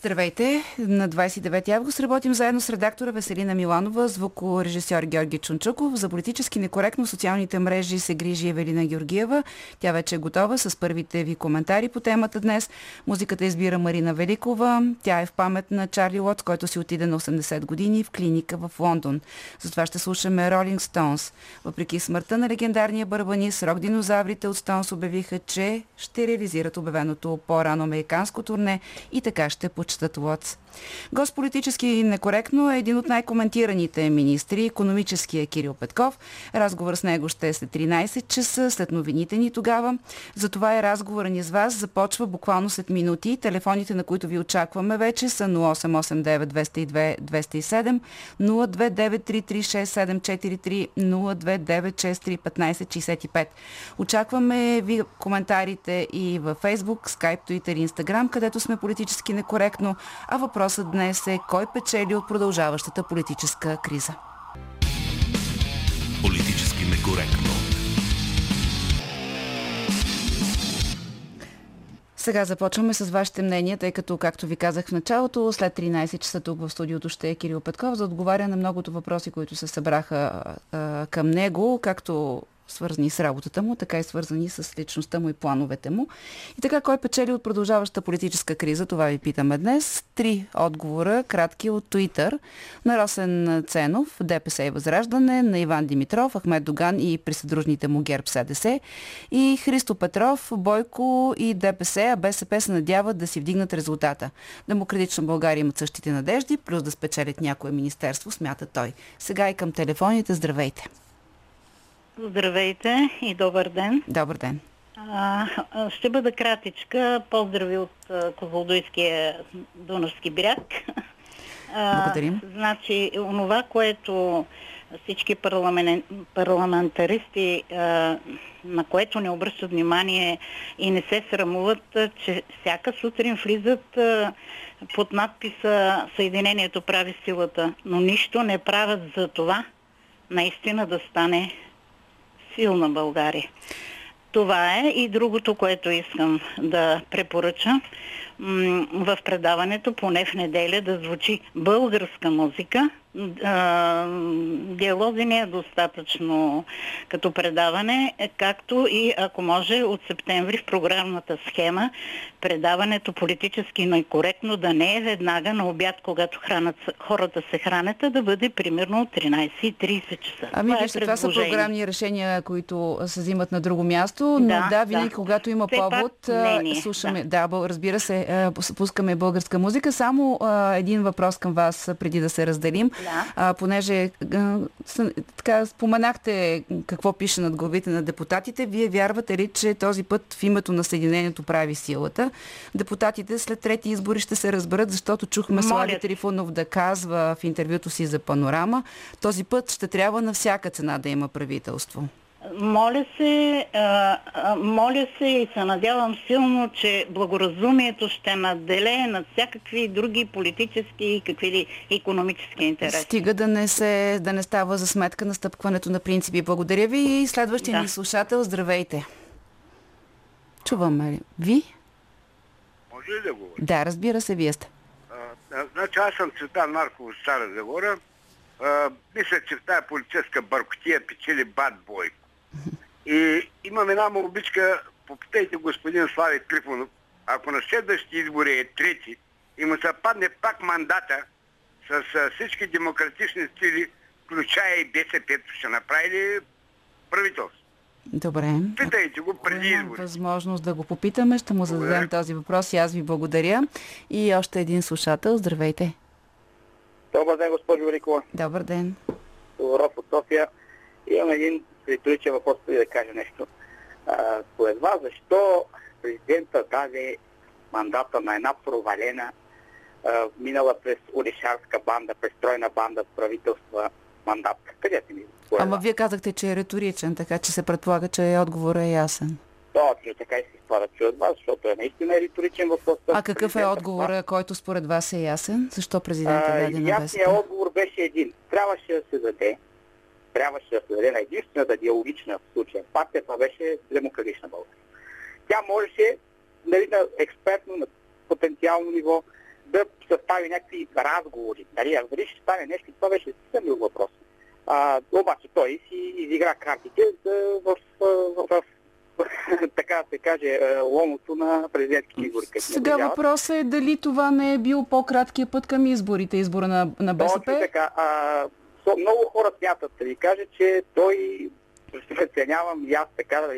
Здравейте! На 29 август работим заедно с редактора Веселина Миланова, звукорежисьор Георги Чунчуков. За политически некоректно социалните мрежи се грижи Евелина Георгиева. Тя вече е готова с първите ви коментари по темата днес. Музиката избира Марина Великова. Тя е в памет на Чарли Лотс, който си отиде на 80 години в клиника в Лондон. Затова ще слушаме Ролинг Стоунс. Въпреки смъртта на легендарния барбанист, рок динозаврите от Стоунс обявиха, че ще реализират обявеното по-рано американско турне и така ще почти that what Гост политически некоректно е един от най-коментираните министри, економическия Кирил Петков. Разговор с него ще е след 13 часа, след новините ни тогава. Затова е разговора ни с вас. Започва буквално след минути. Телефоните, на които ви очакваме вече са 0889 202 207, 029336743, 029631565. Очакваме ви коментарите и във Facebook, Skype, Twitter Instagram, където сме политически некоректно, а въпрос Въпросът днес е кой печели от продължаващата политическа криза. Политически некоректно. Сега започваме с вашите мнения, тъй като, както ви казах в началото, след 13 часа тук в студиото ще е Кирил Петков за отговаря на многото въпроси, които се събраха а, към него, както свързани с работата му, така и свързани с личността му и плановете му. И така, кой печели от продължаваща политическа криза? Това ви питаме днес. Три отговора, кратки от Туитър. На Росен Ценов, ДПС и Възраждане, на Иван Димитров, Ахмед Доган и присъдружните му ГЕРБ СДС и Христо Петров, Бойко и ДПС, а БСП се надяват да си вдигнат резултата. Демократична България имат същите надежди, плюс да спечелят някое министерство, смята той. Сега и към телефоните. Здравейте! Здравейте и добър ден. Добър ден. А, ще бъда кратичка. Поздрави от Козлодойския Дунавски бряг. Благодарим. А, значи, онова, което всички парламент, парламентаристи, а, на което не обръщат внимание и не се срамуват, че всяка сутрин влизат а, под надписа Съединението прави силата, но нищо не правят за това наистина да стане силна България. Това е и другото, което искам да препоръча в предаването, поне в неделя, да звучи българска музика, диалози не е достатъчно като предаване, както и ако може от септември в програмната схема предаването политически некоректно да не е веднага на обяд, когато хранат, хората се хранят, а да бъде примерно от 13.30 часа. Ами, това, е това са програмни решения, които се взимат на друго място, но да, да винаги да. когато има Все повод, слушаме, да. да, разбира се, пускаме българска музика. Само един въпрос към вас преди да се разделим. Да. А, понеже а, съ, така споменахте какво пише над главите на депутатите, вие вярвате ли, че този път в името на Съединението прави силата? Депутатите след трети избори ще се разберат, защото чухме Слави Трифонов да казва в интервюто си за панорама, този път ще трябва на всяка цена да има правителство. Моля се, а, а, моля се и се надявам силно, че благоразумието ще наделее над всякакви други политически и какви ли економически интереси. Стига да не, се, да не става за сметка на стъпкването на принципи. Благодаря ви и следващия да. ни слушател. Здравейте. Чуваме ли? Ви? Ли да говоря? Да, разбира се, вие сте. А, значи аз съм Цветан Марков от Стара Загора. А, мисля, че в тази политическа бъркотия печели бат бойко. И имам една молбичка, попитайте господин Слави Трифонов, ако на следващите избори е трети и му се падне пак мандата с, с всички демократични стили, включая и БСП, ще направи ли правителство? Добре. Питайте го преди избори. възможност да го попитаме. Ще му зададем благодаря. този въпрос и аз ви благодаря. И още един слушател. Здравейте. Добър ден, госпожо Великова. Добър ден. Добро от София. Имам един риторичен въпрос, преди да кажа нещо. А, според вас, защо президента даде мандата на една провалена, а, минала през Орешарска банда, през тройна банда правителства мандат? Кажете ми. Ама вие казахте, че е риторичен, така че се предполага, че отговорът е ясен. Точно така и се изпада от вас, защото е наистина риторичен въпрос. А какъв е отговорът, който според вас е ясен? Защо президентът даде на Ясният отговор беше един. Трябваше да се даде трябваше да се даде на единствената диалогична в случая партия, това беше демократична България. Тя можеше нали, на експертно, на потенциално ниво да състави някакви разговори. Нали, а дали ще стане нещо, това беше съвсем друг въпрос. А, обаче той си изигра картите в, в, в, в така да се каже, ломото на президентските избори. Сега въпросът е дали това не е бил по-краткия път към изборите, избора на, на БСП? Точно така. А, много хора смятат, да ви кажа, че той, преценявам и аз така,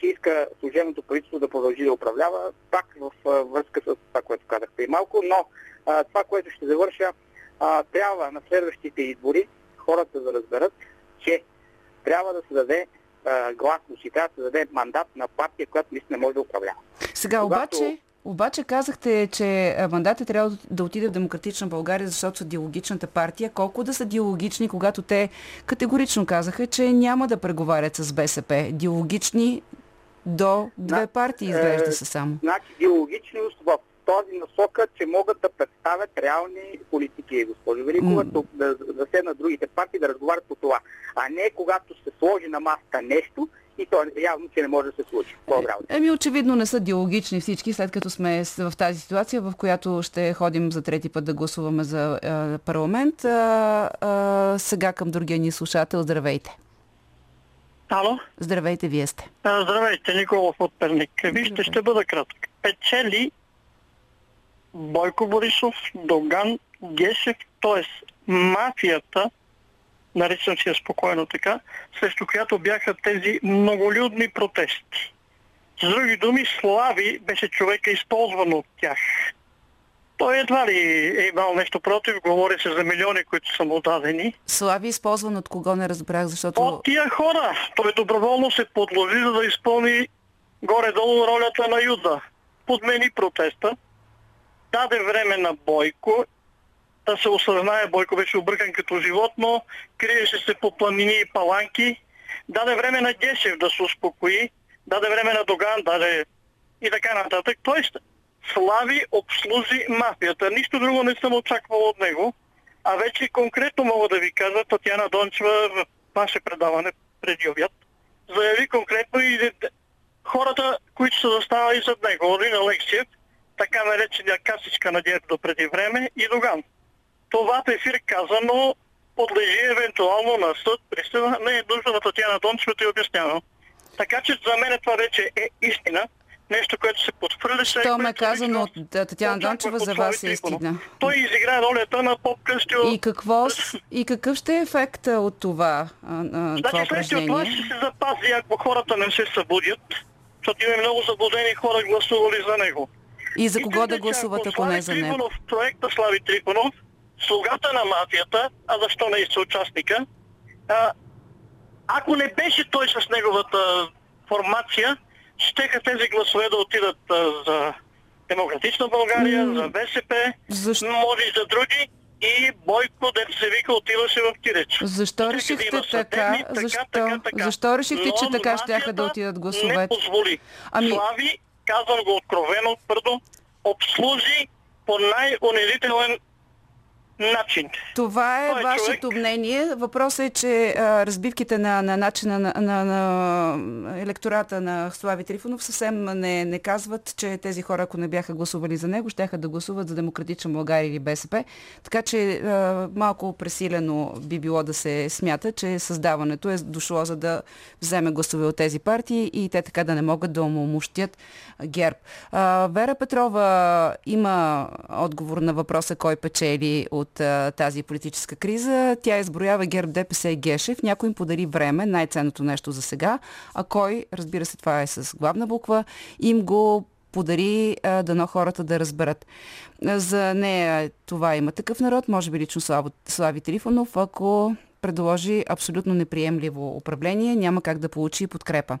че иска служебното правителство да продължи да управлява, пак в връзка с това, което казах и малко, но а, това, което ще завърша, а, трябва на следващите избори хората да разберат, че трябва да се даде гласност и трябва да се даде мандат на партия, която наистина може да управлява. Сега Когато... обаче, обаче казахте, че мандатът трябва да отиде в Демократична България, защото са диалогичната партия. Колко да са диалогични, когато те категорично казаха, че няма да преговарят с БСП? Диалогични до две партии изглежда се само. Значи диалогичност в този насока, че могат да представят реални политики, госпожо Великова, mm. да, да седнат другите партии да разговарят по това. А не когато се сложи на масата нещо и то явно, че не може да се случи. Е, еми, очевидно не са диалогични всички, след като сме в тази ситуация, в която ще ходим за трети път да гласуваме за е, парламент. А, а, сега към другия ни слушател. Здравейте. Ало? Здравейте, вие сте. Здравейте, Николов от Перник. Вижте, ще бъда кратък. Печели Бойко Борисов, Доган, Гешев, т.е. мафията, наричам си я спокойно така, срещу която бяха тези многолюдни протести. С други думи, Слави беше човека използван от тях. Той едва ли е имал нещо против, говори се за милиони, които са му дадени. Слави използван от кого не разбрах, защото... От тия хора. Той доброволно се подложи, за да изпълни горе-долу ролята на Юда. Подмени протеста даде време на Бойко да се осъзнае, Бойко беше объркан като животно, криеше се по планини и паланки, даде време на Гешев да се успокои, даде време на Доган, даде и така нататък. Тоест, Слави обслужи мафията. Нищо друго не съм очаквал от него. А вече конкретно мога да ви кажа, Татьяна Дончева в ваше предаване преди обяд, заяви конкретно и хората, които са заставали зад него, Орин Алексиев, така наречения касичка на до преди време и Доган. Това в ефир казано подлежи евентуално на съд, присъда, не е нужно на Татьяна Дончева да обяснявам. Така че за мен това вече е истина. Нещо, което се подхвърля. Що ме казано от Татьяна Дончева, за вас е истина. Той изигра ролята на поп И, какво, и какъв ще е ефекта от това, а, значи, това това ще се запази, ако хората не се събудят, защото има много заблудени хора гласували за него. И за кого да гласуват, ако не за него? В проекта Слави Трифонов, слугата на мафията, а защо не и съучастника, а, ако не беше той с неговата формация, щеха тези гласове да отидат а, за Демократична България, mm. за БСП, Защо? може и за други. И Бойко, дето се вика, отиваше в Киреч. Защо решихте да така? Съдебни, Защо? Така, така, Защо решихте, Но че така ще да отидат гласовете? Не позволи. Ами... Слави казвам го откровено, твърдо, обслужи по най-унизителен начин. Това е Той вашето човек... мнение. Въпросът е, че а, разбивките на, на начина на, на, на електората на Слави Трифонов съвсем не, не казват, че тези хора, ако не бяха гласували за него, ще да гласуват за Демократична България или БСП. Така че а, малко пресилено би било да се смята, че създаването е дошло за да вземе гласове от тези партии и те така да не могат да омощят ГЕРБ. А, Вера Петрова има отговор на въпроса кой печели от от а, тази политическа криза. Тя изброява ГЕРБ, ДПС и Гешев. Някой им подари време, най-ценното нещо за сега, а кой, разбира се, това е с главна буква, им го подари а, дано хората да разберат. За нея това има такъв народ, може би лично Слави, Трифонов, ако предложи абсолютно неприемливо управление, няма как да получи подкрепа.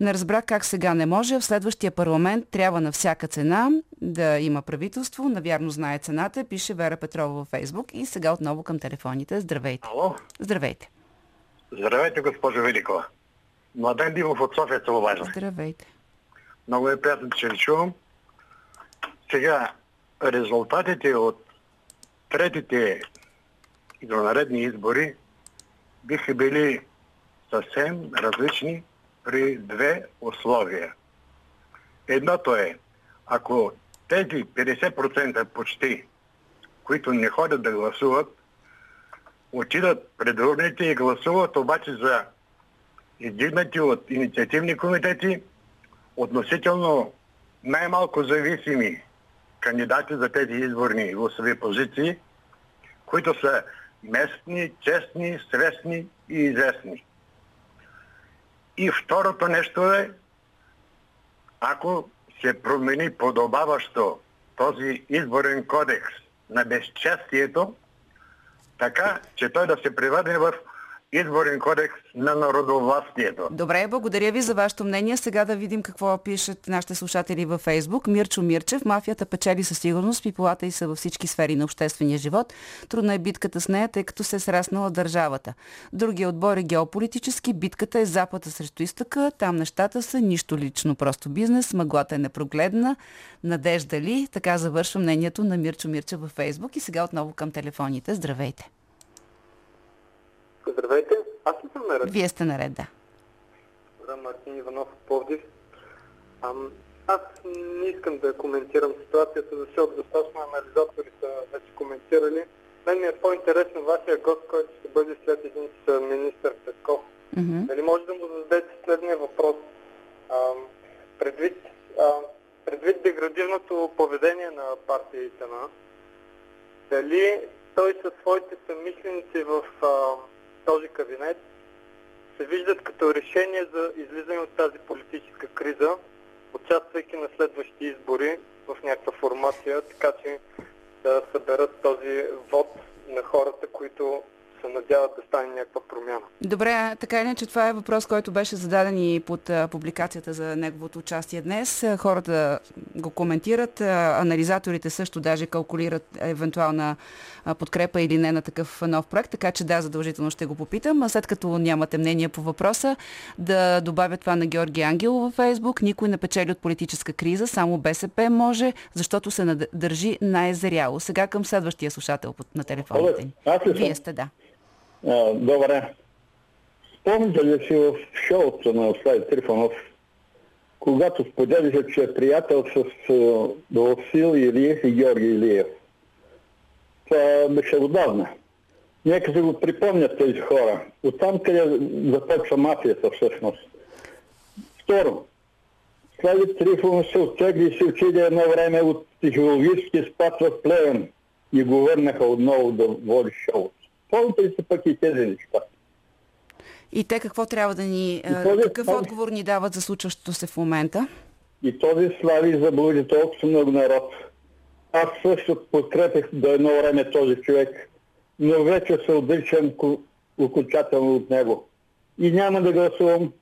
Не разбрах как сега не може. В следващия парламент трябва на всяка цена да има правителство. Навярно знае цената, пише Вера Петрова във Фейсбук. И сега отново към телефоните. Здравейте. Ало. Здравейте. Здравейте, госпожо Великова. Младен Димов от София се обажда. Здравейте. Много е приятно, че ви чувам. Сега, резултатите от третите идонаредни избори биха били съвсем различни при две условия. Едното е, ако тези 50% почти, които не ходят да гласуват, отидат пред урните и гласуват обаче за издигнати от инициативни комитети, относително най-малко зависими кандидати за тези изборни гласови позиции, които са местни, честни, свестни и известни. И второто нещо е, ако се промени подобаващо този изборен кодекс на безчестието, така, че той да се превърне в изборен кодекс на народовластието. Добре, благодаря ви за вашето мнение. Сега да видим какво пишат нашите слушатели във Фейсбук. Мирчо Мирчев, мафията печели със сигурност, пиполата и са във всички сфери на обществения живот. Трудна е битката с нея, тъй като се е сраснала държавата. Другия отбор е геополитически, битката е запада срещу изтока, там нещата са нищо лично, просто бизнес, мъглата е непрогледна. Надежда ли? Така завършва мнението на Мирчо Мирчев във Фейсбук и сега отново към телефоните. Здравейте! Здравейте, аз ли съм наред? Вие сте наред, да. Добре, Мартин Иванов Пловдив. Ам, аз не искам да коментирам ситуацията, защото достатъчно анализатори са вече коментирали. Мен ми е по-интересен вашия гост, който ще бъде след един с министър Песков. Мгм. Дали може да му зададете следния въпрос? Ам, предвид, ам, предвид деградивното поведение на партия на дали той със своите съмишленици в ам, този кабинет се виждат като решение за излизане от тази политическа криза, участвайки на следващи избори в някаква формация, така че да съберат този вод на хората, които се надяват да стане някаква промяна. Добре, така или иначе това е въпрос, който беше зададен и под публикацията за неговото участие днес. Хората го коментират, анализаторите също даже калкулират евентуална подкрепа или не на такъв нов проект, така че да, задължително ще го попитам. А след като нямате мнение по въпроса, да добавя това на Георги Ангел във Фейсбук. Никой не печели от политическа криза, само БСП може, защото се държи най-зряло. Сега към следващия слушател на телефоните ни. Вие сте, да. Добре. Спомняте ли си в шоуто на Слави Трифонов, когато споделиха, че е приятел с Васил Илиев и Георги Илиев? Това беше отдавна. Нека се го припомнят тези хора. Оттам къде започва мафията всъщност. Второ, Слави Трифонов се оттегли и се отиде едно време от психологически спад в Плевен и го върнаха отново да води шоуто. Ли се пък и тези неща? И те какво трябва да ни... а, този- Какъв този- отговор ни дават за случващото се в момента? И този слави заблуди толкова много народ. Аз също подкрепих до едно време този човек, но вече се отричам ко- окончателно от него. И няма да гласувам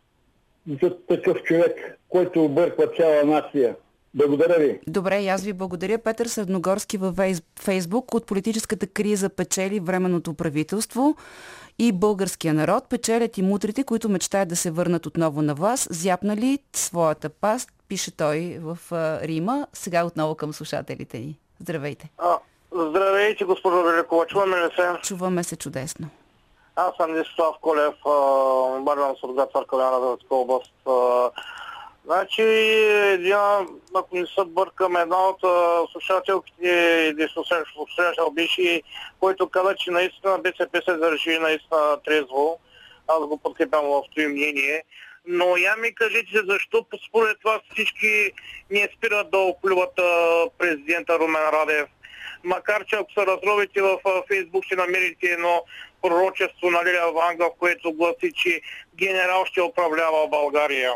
за такъв човек, който обърква цяла нация. Благодаря ви. Добре, и аз ви благодаря. Петър Средногорски във Фейсбук от политическата криза печели временното правителство и българския народ печелят и мутрите, които мечтаят да се върнат отново на власт, зяпнали своята паст, пише той в Рима. Сега отново към слушателите ни. Здравейте. А, здравейте, госпожо Великова. Чуваме ли се? Чуваме се чудесно. Аз съм Десислав Колев, Бардан Сургат, Царкаляна, Заводска област. Значи, един, ако не се бъркам, една от слушателките слушател, беше, който каза, че наистина БСП се държи наистина трезво. Аз го подкрепям в това мнение. Но я ми кажете, защо според вас всички не спират да оплюват президента Румен Радев? Макар, че ако се разровите в Фейсбук ще намерите едно пророчество на Лиля Ванга, в което гласи, че генерал ще управлява България.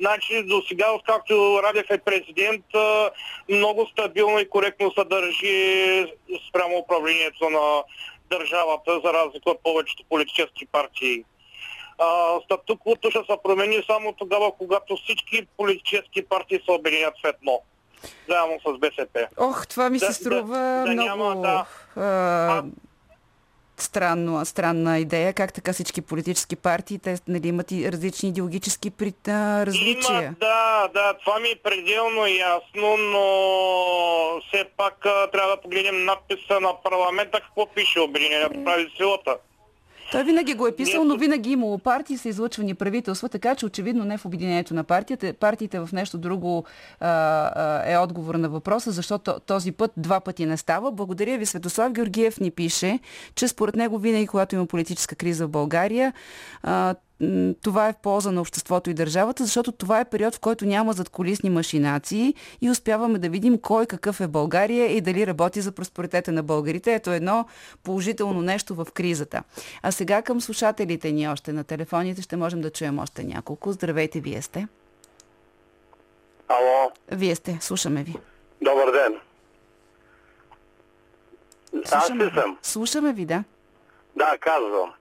Значи до сега, откакто Радев е президент, много стабилно и коректно се държи спрямо управлението на държавата, за разлика от повечето политически партии. Статуквото ще се промени само тогава, когато всички политически партии се обединят в едно. Заедно с БСП. Ох, това ми Да- се струва да- да много няма, да. а, странно, странна идея. Как така всички политически партии, те нали, имат и различни идеологически при, а, различия. Има, да, да, това ми е пределно ясно, но все пак а, трябва да погледнем надписа на парламента, какво пише Обединението прави силата. Той винаги го е писал, но винаги имало партии са излъчвани правителства, така че очевидно не в обединението на партията. Партиите в нещо друго а, а, е отговор на въпроса, защото този път два пъти не става. Благодаря ви. Светослав Георгиев ни пише, че според него винаги, когато има политическа криза в България, а, това е в полза на обществото и държавата, защото това е период, в който няма задколисни машинации и успяваме да видим кой какъв е България и дали работи за просперитета на българите. Ето едно положително нещо в кризата. А сега към слушателите ни още на телефоните ще можем да чуем още няколко. Здравейте, вие сте. Ало. Вие сте, слушаме ви. Добър ден. Слушаме Аз ли съм? Слушаме ви, да. Да, казвам.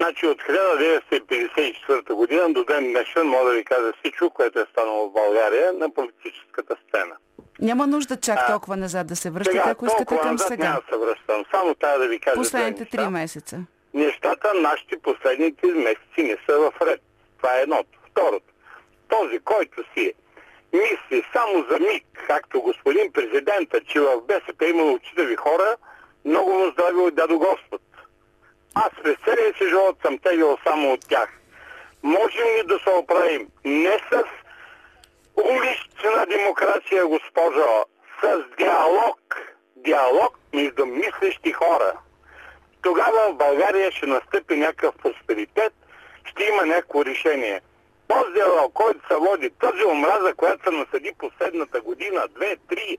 Значи от 1954 година до ден днешен мога да ви кажа всичко, което е станало в България на политическата сцена. Няма нужда чак толкова назад да се връщате, сега, ако искате към назад сега. Няма да се връщам. Само тая да ви кажа. Последните три месеца. Нещата, нашите последните месеци не са в ред. Това е едното. Второто. Този, който си мисли само за миг, както господин президента, че в БСП има учителви хора, много му здраве от дядо Господ. Аз през целия си живот съм тегал само от тях. Можем ли да се оправим? Не с улична демокрация, госпожо, с диалог. Диалог между мислещи хора. Тогава в България ще настъпи някакъв просперитет, ще има някакво решение. Този диалог, който се води, тази омраза, която се насъди последната година, две, три,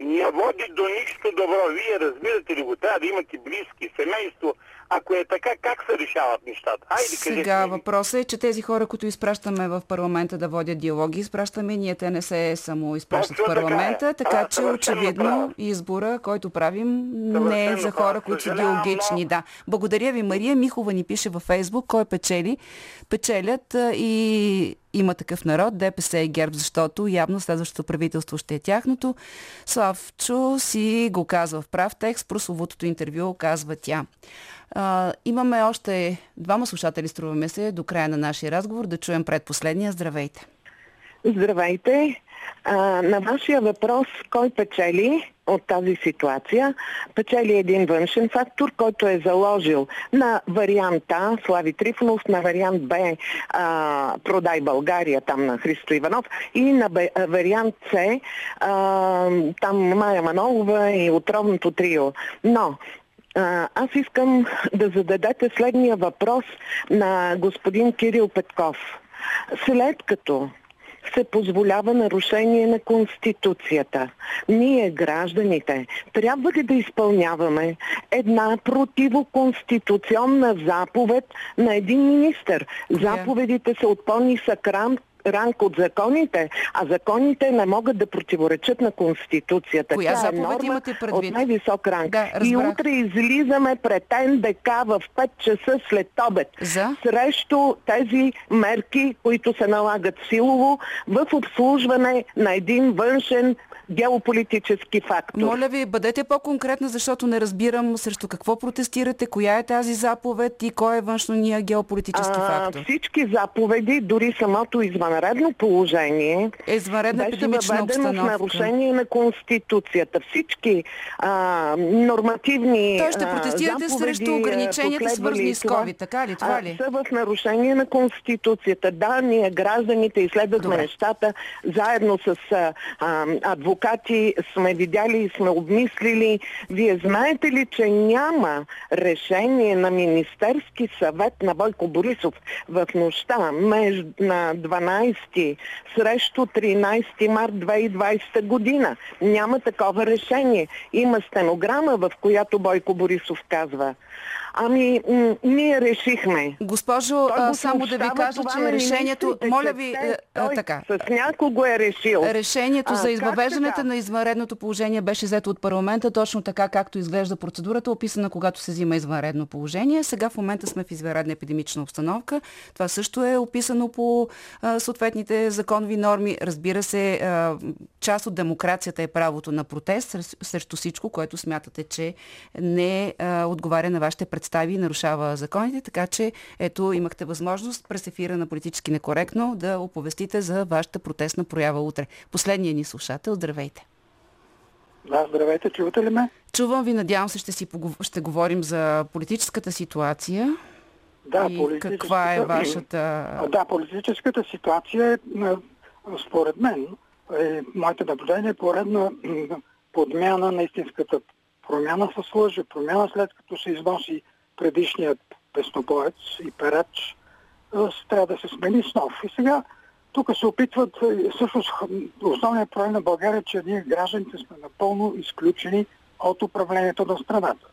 не води до нищо добро. Вие разбирате ли го? Трябва да имате близки, семейство. Ако е така, как се решават нещата? Айде, Сега кажете въпросът е, че тези хора, които изпращаме в парламента да водят диалоги, изпращаме ние, те не се само изпращат в е. парламента, така, А, че очевидно прав. избора, който правим, не е за хора, прав. които са диалогични. Да. Благодаря ви. Мария Михова ни пише във Фейсбук, кой печели. Печелят и има такъв народ, ДПС и ГЕРБ, защото явно следващото правителство ще е тяхното. Славчо си го казва в прав текст, прословутото интервю казва тя. А, имаме още двама слушатели, струваме се, до края на нашия разговор, да чуем предпоследния. Здравейте! Здравейте! А, на вашия въпрос, кой печели от тази ситуация? Печели един външен фактор, който е заложил на вариант А, Слави Трифонов, на вариант Б, а, Продай България, там на Христо Иванов, и на Б, а, вариант С, а, там Майя Манолова и отровното трио. Но аз искам да зададете следния въпрос на господин Кирил Петков. След като се позволява нарушение на Конституцията. Ние, гражданите, трябва ли да изпълняваме една противоконституционна заповед на един министр? Заповедите са от по-нисък ранг от законите, а законите не могат да противоречат на Конституцията. Коя Тя е норма имате предвид? От най-висок ранг. Да, и утре излизаме пред НДК в 5 часа след обед. За? Срещу тези мерки, които се налагат силово в обслужване на един външен геополитически фактор. Моля ви, бъдете по-конкретна, защото не разбирам срещу какво протестирате, коя е тази заповед и кой е външния геополитически А, фактор. всички заповеди, дори самото извънредно положение, Е извънредна беше въведено в нарушение на Конституцията. Всички а, нормативни Той ще протестирате заповеди, срещу ограниченията, последвали свързани с COVID, така ли? Това а, ли? Са в нарушение на Конституцията. Да, ние гражданите изследвахме нещата заедно с а, а, адвокати, сме видяли и сме обмислили. Вие знаете ли, че няма решение на Министерски съвет на Бойко Борисов в нощта на 12 срещу 13 март 2020 година? Няма такова решение. Има стенограма, в която Бойко Борисов казва Ами, ние решихме. Госпожо, а, само да ви кажа, че решението... министрите, Моля ви, е, той така. С някого е решил. Решението А, за така? на извънредното положение беше взето от парламента, точно така както изглежда процедурата, описана когато се взима извънредно положение. Сега в момента сме в извънредна епидемична обстановка. Това също е описано по а, съответните законови норми. Разбира се, а, част от демокрацията е правото на протест срещу- всичко, което смятате, че не а, отговаря на вашите представи и нарушава законите. Така че, ето, имахте възможност през ефира на политически некоректно да оповестите за вашата протестна проява утре. Последният ни слушател, здравейте. Да, здравейте, чувате ли ме? Чувам ви, надявам се, ще, си погов... ще говорим за политическата ситуация. Да, и каква е вашата... Да, политическата ситуация е, според мен, е, моите наблюдение е поредна подмяна на истинската промяна с лъжа, промяна след като се износи предишният песнобоец и перач, трябва да се смени с нов. И сега тук се опитват, всъщност основният проблем на България е, че ние гражданите сме напълно изключени от управлението на страната.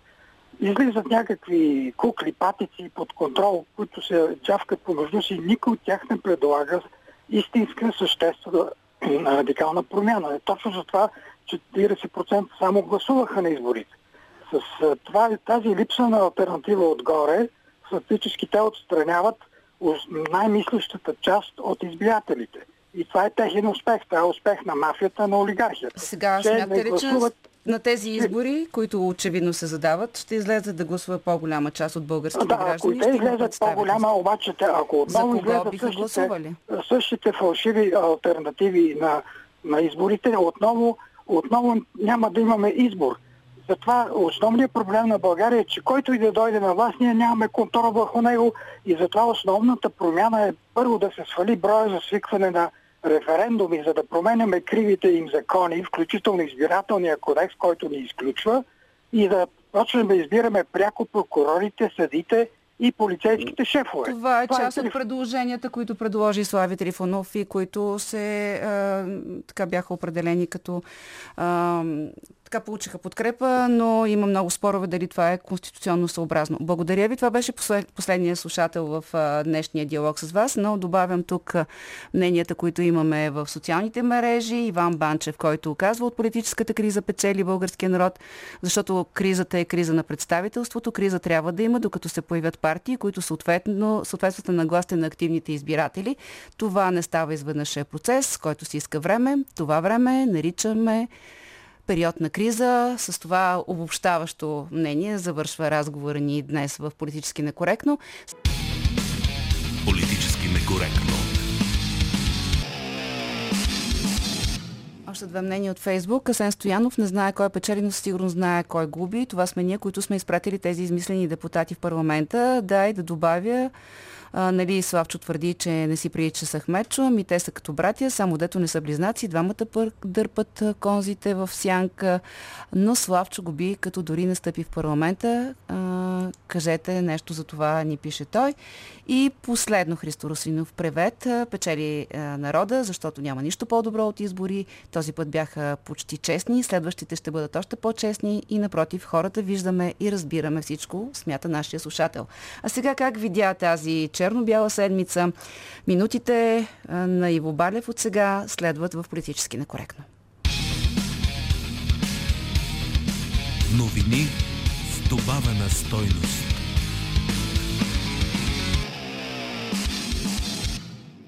Излизат някакви кукли, патици под контрол, които се джавкат помежду си никой от тях не предлага истинска съществена радикална промяна. Точно за това 40% само гласуваха на изборите. С това, тази липса на альтернатива отгоре, фактически те отстраняват най-мислещата част от избирателите. И това е техен успех. Това е успех на мафията, на олигархията. Сега смятате ли, гласуват... че на тези избори, които очевидно се задават, ще излезат да гласува по-голяма част от българските да, граждани? Ако те излезат по-голяма, обаче ако отново излезат същите, същите фалшиви альтернативи на, на изборите, отново, отново няма да имаме избор. Затова основният проблем на България е, че който и да дойде на власт, ние нямаме контрол върху него и затова основната промяна е първо да се свали броя за свикване на референдуми, за да променяме кривите им закони, включително избирателния кодекс, който ни изключва, и да почнем да избираме пряко прокурорите, съдите и полицейските шефове. Това е Това е част е... от предложенията, които предложи Слави Трифонов и които се а, така бяха определени като а, така получиха подкрепа, но има много спорове дали това е конституционно съобразно. Благодаря ви. Това беше послед, последния слушател в днешния диалог с вас, но добавям тук мненията, които имаме в социалните мрежи. Иван Банчев, който оказва от политическата криза печели българския народ, защото кризата е криза на представителството. Криза трябва да има, докато се появят партии, които съответно, съответстват на нагласите на активните избиратели. Това не става изведнъж е процес, който си иска време. Това време наричаме период на криза. С това обобщаващо мнение завършва разговора ни днес в Политически некоректно. Политически некоректно. Още две мнения от Фейсбук. Асен Стоянов не знае кой е печели, но сигурно знае кой губи. Това сме ние, които сме изпратили тези измислени депутати в парламента. Да, и да добавя нали, Славчо твърди, че не си прилича с Ахмечо, ами те са като братя, само дето не са близнаци, двамата пър дърпат конзите в сянка, но Славчо го би, като дори не стъпи в парламента. А, кажете нещо за това, ни пише той. И последно Христо Русинов превет печели народа, защото няма нищо по-добро от избори. Този път бяха почти честни, следващите ще бъдат още по-честни и напротив, хората виждаме и разбираме всичко, смята нашия слушател. А сега как видя тази черно-бяла седмица. Минутите на Иво Балев от сега следват в политически некоректно. Новини добавена стойност.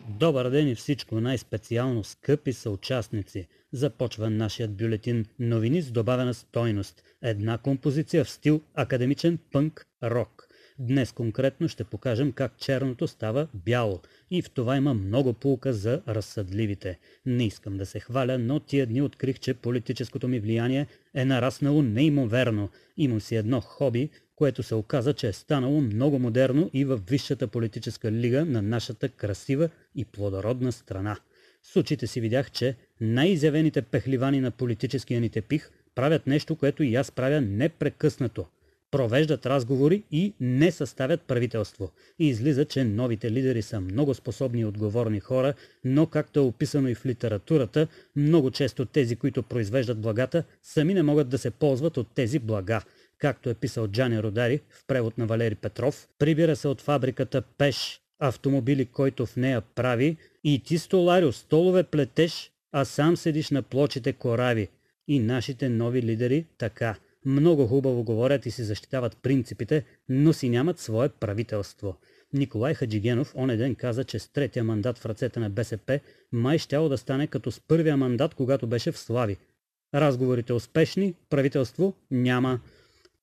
Добър ден и всичко най-специално, скъпи съучастници. Започва нашият бюлетин Новини с добавена стойност. Една композиция в стил академичен пънк рок. Днес конкретно ще покажем как черното става бяло и в това има много полка за разсъдливите. Не искам да се хваля, но тия дни открих, че политическото ми влияние е нараснало неимоверно. Имам си едно хоби, което се оказа, че е станало много модерно и във висшата политическа лига на нашата красива и плодородна страна. С очите си видях, че най-изявените пехливани на политическия ни тепих правят нещо, което и аз правя непрекъснато – провеждат разговори и не съставят правителство. И излиза, че новите лидери са много способни и отговорни хора, но както е описано и в литературата, много често тези, които произвеждат благата, сами не могат да се ползват от тези блага. Както е писал Джани Родари в превод на Валери Петров, прибира се от фабриката Пеш автомобили, който в нея прави, и ти столарио столове плетеш, а сам седиш на плочите корави. И нашите нови лидери така – много хубаво говорят и си защитават принципите, но си нямат свое правителство. Николай Хаджигенов оне ден каза, че с третия мандат в ръцете на БСП май щяло да стане като с първия мандат, когато беше в Слави. Разговорите успешни, правителство няма.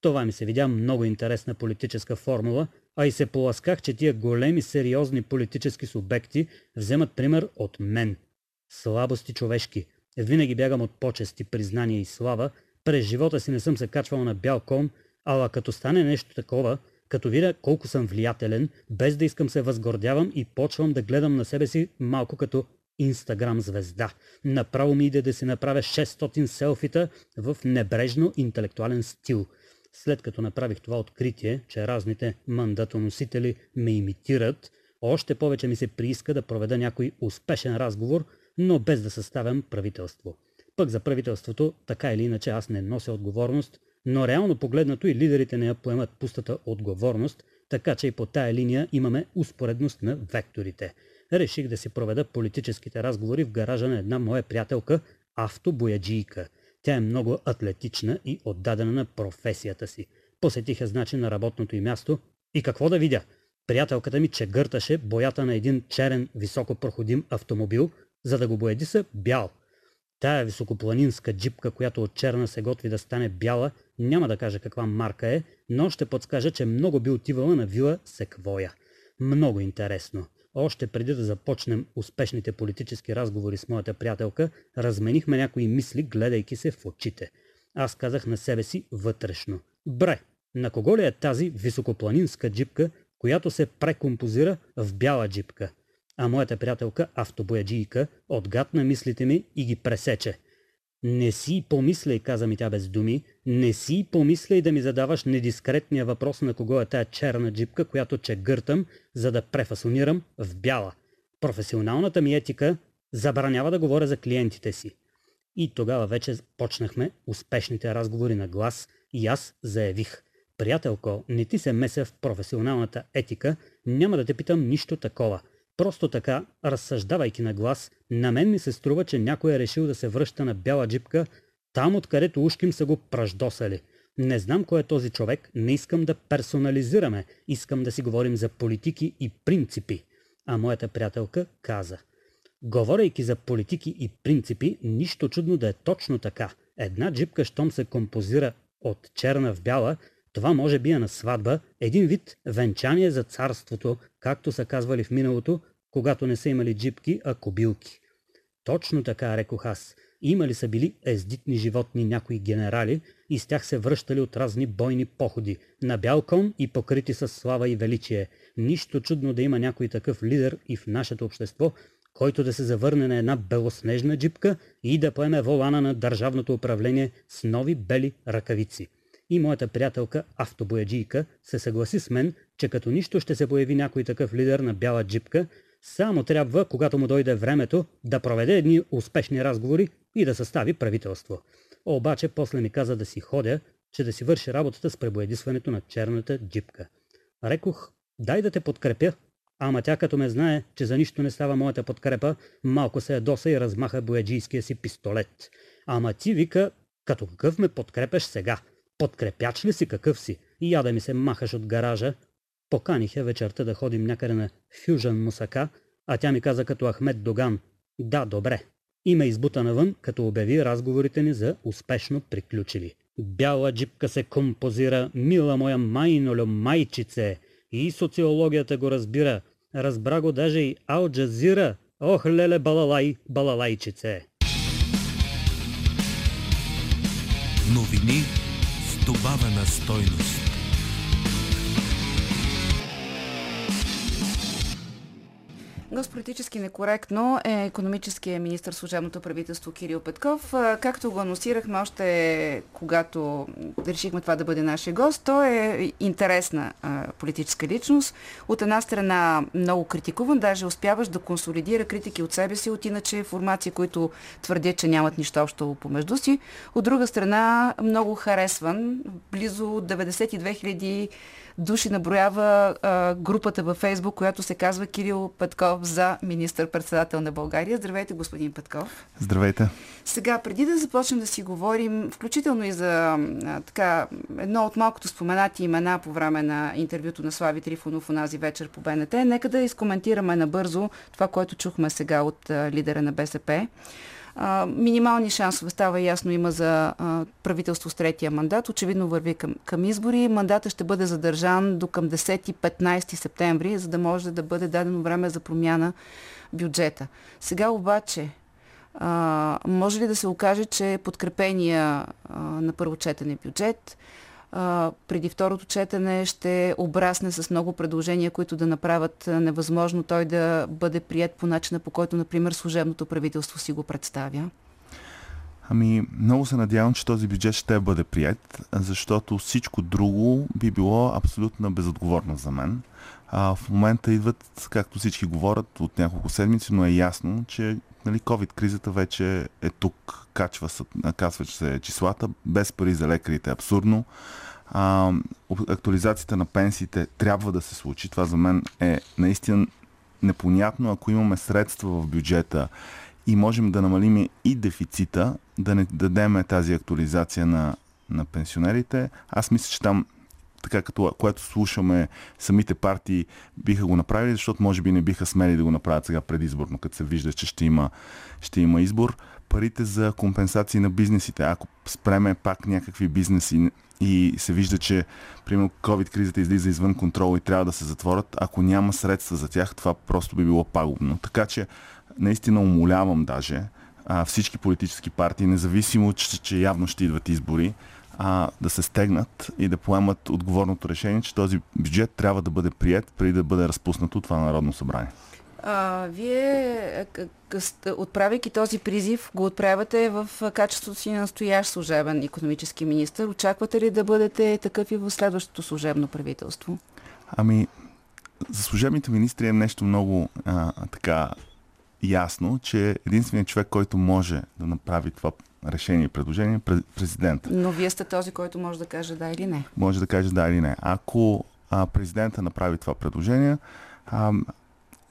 Това ми се видя много интересна политическа формула, а и се поласках, че тия големи сериозни политически субекти вземат пример от мен. Слабости човешки. Винаги бягам от почести, признания и слава, през живота си не съм се качвал на бял кон, ала като стане нещо такова, Като видя колко съм влиятелен, без да искам се възгордявам и почвам да гледам на себе си малко като Инстаграм звезда. Направо ми иде да си направя 600 селфита в небрежно интелектуален стил. След като направих това откритие, че разните мандатоносители ме имитират, още повече ми се прииска да проведа някой успешен разговор, но без да съставям правителство. Пък за правителството, така или иначе, аз не нося отговорност, но реално погледнато и лидерите не я поемат пустата отговорност, така че и по тая линия имаме успоредност на векторите. Реших да си проведа политическите разговори в гаража на една моя приятелка, автобояджийка. Тя е много атлетична и отдадена на професията си. Посетиха значи на работното й място и какво да видя? Приятелката ми чегърташе боята на един черен високопроходим автомобил, за да го бояди са бял. Тая високопланинска джипка, която от черна се готви да стане бяла, няма да кажа каква марка е, но ще подскажа, че много би отивала на вила Секвоя. Много интересно. Още преди да започнем успешните политически разговори с моята приятелка, разменихме някои мисли, гледайки се в очите. Аз казах на себе си вътрешно. Бре, на кого ли е тази високопланинска джипка, която се прекомпозира в бяла джипка? А моята приятелка, автобояджийка, отгадна мислите ми и ги пресече. Не си помисляй, каза ми тя без думи, не си помисляй да ми задаваш недискретния въпрос на кого е тая черна джипка, която че гъртам, за да префасонирам в бяла. Професионалната ми етика забранява да говоря за клиентите си. И тогава вече почнахме успешните разговори на глас и аз заявих. Приятелко, не ти се меся в професионалната етика, няма да те питам нищо такова – Просто така, разсъждавайки на глас, на мен ми се струва, че някой е решил да се връща на бяла джипка, там откъдето ушким са го праждосали. Не знам кой е този човек, не искам да персонализираме, искам да си говорим за политики и принципи. А моята приятелка каза. Говорейки за политики и принципи, нищо чудно да е точно така. Една джипка, щом се композира от черна в бяла, това може би е на сватба, един вид венчание за царството, както са казвали в миналото, когато не са имали джипки, а кобилки. Точно така, рекох аз. Имали са били ездитни животни някои генерали и с тях се връщали от разни бойни походи, на бял кон и покрити с слава и величие. Нищо чудно да има някой такъв лидер и в нашето общество, който да се завърне на една белоснежна джипка и да поеме волана на държавното управление с нови бели ръкавици и моята приятелка автобояджийка се съгласи с мен, че като нищо ще се появи някой такъв лидер на бяла джипка, само трябва, когато му дойде времето, да проведе едни успешни разговори и да състави правителство. Обаче после ми каза да си ходя, че да си върши работата с пребоядисването на черната джипка. Рекох, дай да те подкрепя. Ама тя като ме знае, че за нищо не става моята подкрепа, малко се ядоса и размаха бояджийския си пистолет. Ама ти вика, като какъв ме подкрепеш сега? Подкрепяч ли си какъв си? И я да ми се махаш от гаража. Поканих я вечерта да ходим някъде на Фюжън Мусака, а тя ми каза като Ахмед Доган. Да, добре. И ме избута навън, като обяви разговорите ни за успешно приключили. Бяла джипка се композира, мила моя майнолю майчице. И социологията го разбира. Разбра го даже и Ал Джазира. Ох, леле, балалай, балалайчице. Новини добавена стойност. Госполитически некоректно е економическия министр служебното правителство Кирил Петков. Както го анонсирахме още когато решихме това да бъде нашия гост, той е интересна политическа личност. От една страна много критикуван, даже успяваш да консолидира критики от себе си, от иначе формации, които твърдят, че нямат нищо общо помежду си. От друга страна много харесван. Близо 92 000 души наброява а, групата във Фейсбук, която се казва Кирил Петков за министър-председател на България. Здравейте, господин Петков. Здравейте. Сега, преди да започнем да си говорим, включително и за а, така, едно от малкото споменати имена по време на интервюто на Слави Трифонов онази вечер по БНТ, нека да изкоментираме набързо това, което чухме сега от а, лидера на БСП. Минимални шансове, става ясно, има за правителство с третия мандат. Очевидно върви към, към избори. Мандата ще бъде задържан до към 10-15 септември, за да може да бъде дадено време за промяна бюджета. Сега обаче, а, може ли да се окаже, че подкрепения а, на първо четене бюджет преди второто четене ще обрасне с много предложения, които да направят невъзможно той да бъде прият по начина, по който, например, служебното правителство си го представя? Ами, много се надявам, че този бюджет ще бъде прият, защото всичко друго би било абсолютно безотговорно за мен. А, в момента идват, както всички говорят, от няколко седмици, но е ясно, че нали, COVID-кризата вече е тук. Качва се, казва, че се числата, без пари за лекарите е абсурдно. А, актуализацията на пенсиите трябва да се случи. Това за мен е наистина непонятно, ако имаме средства в бюджета и можем да намалим и дефицита, да не дадем тази актуализация на, на пенсионерите. Аз мисля, че там така като което слушаме самите партии биха го направили, защото може би не биха смели да го направят сега предизборно, като се вижда, че ще има, ще има избор. Парите за компенсации на бизнесите, ако спреме пак някакви бизнеси и се вижда, че примерно COVID-кризата излиза извън контрол и трябва да се затворят, ако няма средства за тях, това просто би било пагубно. Така че наистина умолявам даже а, всички политически партии, независимо, че, че явно ще идват избори, а, да се стегнат и да поемат отговорното решение, че този бюджет трябва да бъде прият преди да бъде разпуснато това Народно събрание. А, вие, отправяйки този призив, го отправяте в качеството си на настоящ служебен економически министр. Очаквате ли да бъдете такъв и в следващото служебно правителство? Ами, за служебните министри е нещо много а, така ясно, че единственият човек, който може да направи това решение и предложение е президент. Но вие сте този, който може да каже да или не. Може да каже да или не. Ако а, президента направи това предложение, а,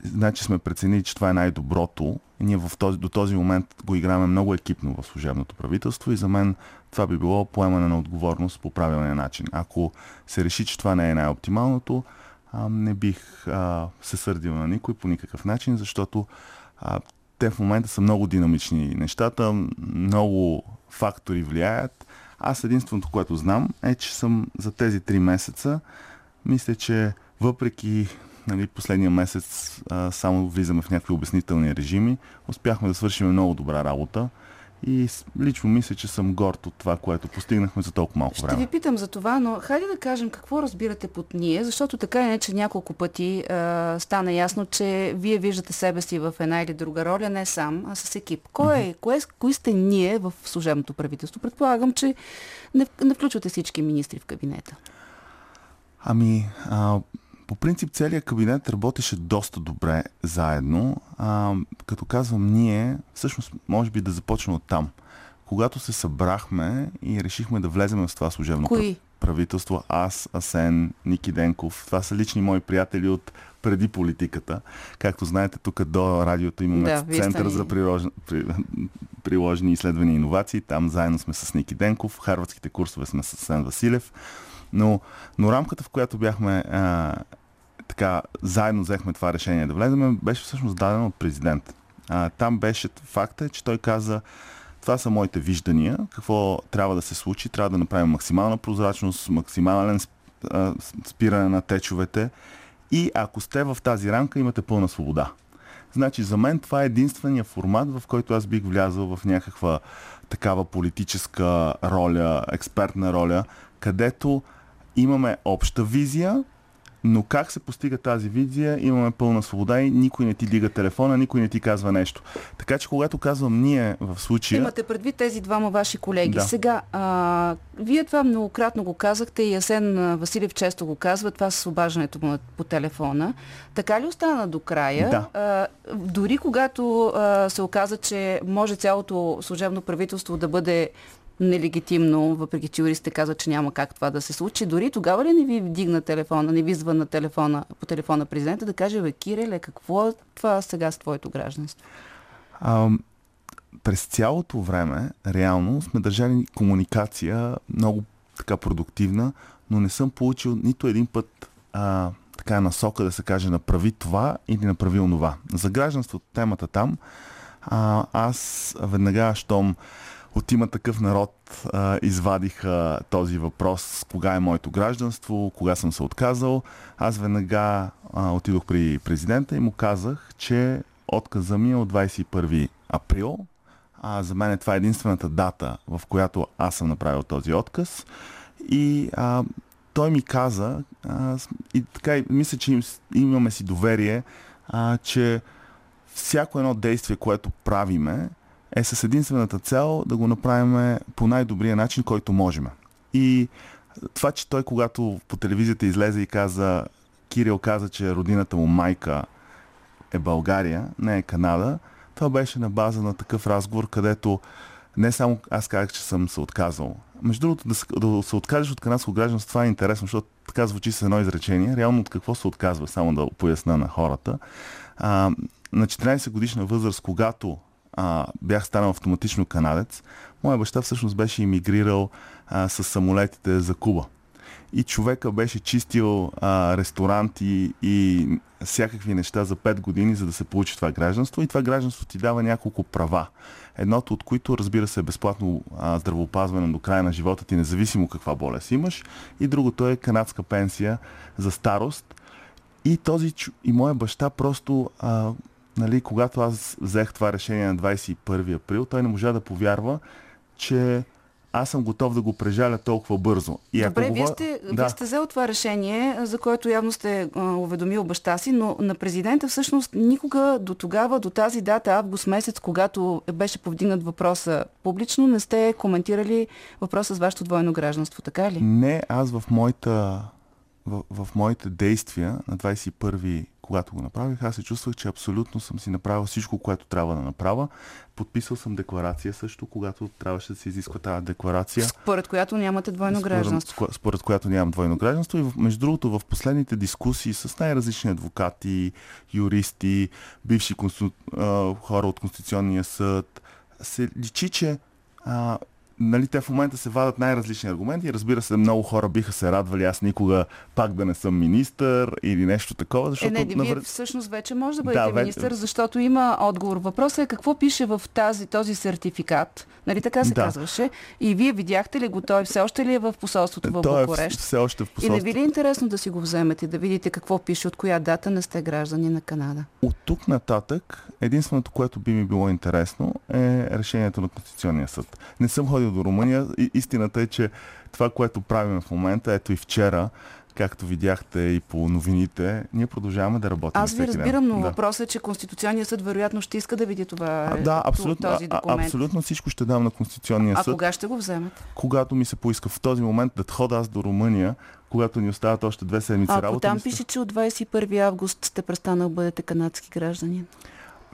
значи сме преценили, че това е най-доброто. Ние в този, до този момент го играме много екипно в служебното правителство и за мен това би било поемане на отговорност по правилния начин. Ако се реши, че това не е най-оптималното, а, не бих а, се сърдил на никой по никакъв начин, защото а, те в момента са много динамични нещата, много фактори влияят. Аз единственото, което знам е, че съм за тези три месеца, мисля, че въпреки нали, последния месец а, само влизаме в някакви обяснителни режими, успяхме да свършим много добра работа. И лично мисля, че съм горд от това, което постигнахме за толкова малко време. Ще ви питам за това, но хайде да кажем какво разбирате под ние, защото така е, че няколко пъти а, стана ясно, че вие виждате себе си в една или друга роля, не сам, а с екип. Кой е, кое, кои сте ние в служебното правителство? Предполагам, че не, не включвате всички министри в кабинета. Ами, а, по принцип целият кабинет работеше доста добре заедно. А, като казвам ние, всъщност може би да започна от там. Когато се събрахме и решихме да влезем в това служебно Кои? правителство, аз, Асен, Ники Денков, това са лични мои приятели от преди политиката. Както знаете, тук до радиото имаме да, Център за приложени, при, приложени изследвания и иновации. Там заедно сме с Ники Денков. Харвардските курсове сме с Сен Василев. Но, но рамката, в която бяхме а, така, заедно взехме това решение да влеземе, беше всъщност дадено от президент. А, там беше факта, че той каза, това са моите виждания, какво трябва да се случи, трябва да направим максимална прозрачност, максимален спиране на течовете и ако сте в тази рамка, имате пълна свобода. Значи за мен това е единствения формат, в който аз бих влязъл в някаква такава политическа роля, експертна роля, където имаме обща визия, но как се постига тази визия, имаме пълна свобода и никой не ти дига телефона, никой не ти казва нещо. Така че когато казвам ние в случая... Имате предвид тези двама ваши колеги. Да. Сега, а, вие това многократно го казахте и Асен Василев често го казва, това с обаждането му по телефона. Така ли остана до края? Да. А, дори когато а, се оказа, че може цялото служебно правителство да бъде нелегитимно, въпреки че юристите казват, че няма как това да се случи. Дори тогава ли не ви вдигна телефона, не ви звънна телефона, по телефона президента да каже, бе, Кириле, какво е това сега с твоето гражданство? А, през цялото време, реално, сме държали комуникация много така продуктивна, но не съм получил нито един път а, така насока да се каже направи това или направи онова. За гражданството темата там, а, аз веднага, щом от има такъв народ а, извадиха този въпрос кога е моето гражданство, кога съм се отказал. Аз веднага а, отидох при президента и му казах, че отказа ми е от 21 април. А за мен това е единствената дата, в която аз съм направил този отказ. И а, той ми каза, а, и така, мисля, че им, имаме си доверие, а, че всяко едно действие, което правиме, е с единствената цел да го направим по най-добрия начин, който можем. И това, че той когато по телевизията излезе и каза, Кирил каза, че родината му майка е България, не е Канада, това беше на база на такъв разговор, където не само аз казах, че съм се отказал. Между другото, да се, откажеш от канадско гражданство, това е интересно, защото така звучи с едно изречение. Реално от какво се отказва, само да поясна на хората. А, на 14 годишна възраст, когато а, бях станал автоматично канадец, моя баща всъщност беше иммигрирал а, с самолетите за Куба. И човека беше чистил а, ресторанти и всякакви неща за 5 години, за да се получи това гражданство. И това гражданство ти дава няколко права. Едното от които, разбира се, е безплатно а, здравеопазване до края на живота ти, независимо каква болест имаш. И другото е канадска пенсия за старост. И този и моя баща просто, а, нали, когато аз взех това решение на 21 април, той не можа да повярва, че аз съм готов да го прежаля толкова бързо. И Добре, ако вие, сте, да. вие сте взел това решение, за което явно сте а, уведомил баща си, но на президента всъщност никога до тогава, до тази дата, август месец, когато беше повдигнат въпроса публично, не сте коментирали въпроса с вашето двойно гражданство, така ли? Не, аз в моята в, в моите действия на 21 когато го направих, аз се чувствах, че абсолютно съм си направил всичко, което трябва да направя. Подписал съм декларация също, когато трябваше да се изисква тази декларация. Според която нямате двойно според, гражданство. Според, която нямам двойно гражданство. И между другото, в последните дискусии с най-различни адвокати, юристи, бивши конститу... хора от Конституционния съд, се личи, че а, нали, те в момента се вадат най-различни аргументи. Разбира се, много хора биха се радвали аз никога пак да не съм министър или нещо такова. Защото е, не, навър... вие всъщност вече може да бъдете да, министър, защото има отговор. Въпросът е какво пише в тази, този сертификат. Нали така се да. казваше? И вие видяхте ли го? Той все още ли е в посолството в Той Букурещ? Е все още в посолството. И не ви ли е интересно да си го вземете, да видите какво пише, от коя дата не сте граждани на Канада? От тук нататък, единственото, което би ми било интересно е решението на Конституционния съд. Не съм ходил ходил до Румъния. И, истината е, че това, което правим в момента, ето и вчера, както видяхте и по новините, ние продължаваме да работим. Аз ви разбирам, но да. въпросът е, че Конституционният съд вероятно ще иска да види това. А, да, абсолютно, този документ. А, абсолютно всичко ще дам на Конституционния съд. А кога ще го вземете? Когато ми се поиска в този момент да хода аз до Румъния, когато ни остават още две седмици а, работа. Ако там пише, че от 21 август сте престанал бъдете канадски граждани.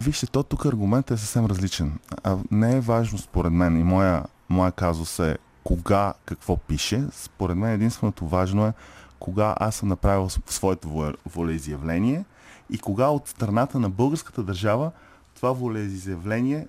Вижте, то тук аргументът е съвсем различен. А, не е важно според мен и моя моя казус е кога какво пише. Според мен единственото важно е кога аз съм направил своето волеизявление и кога от страната на българската държава това волеизявление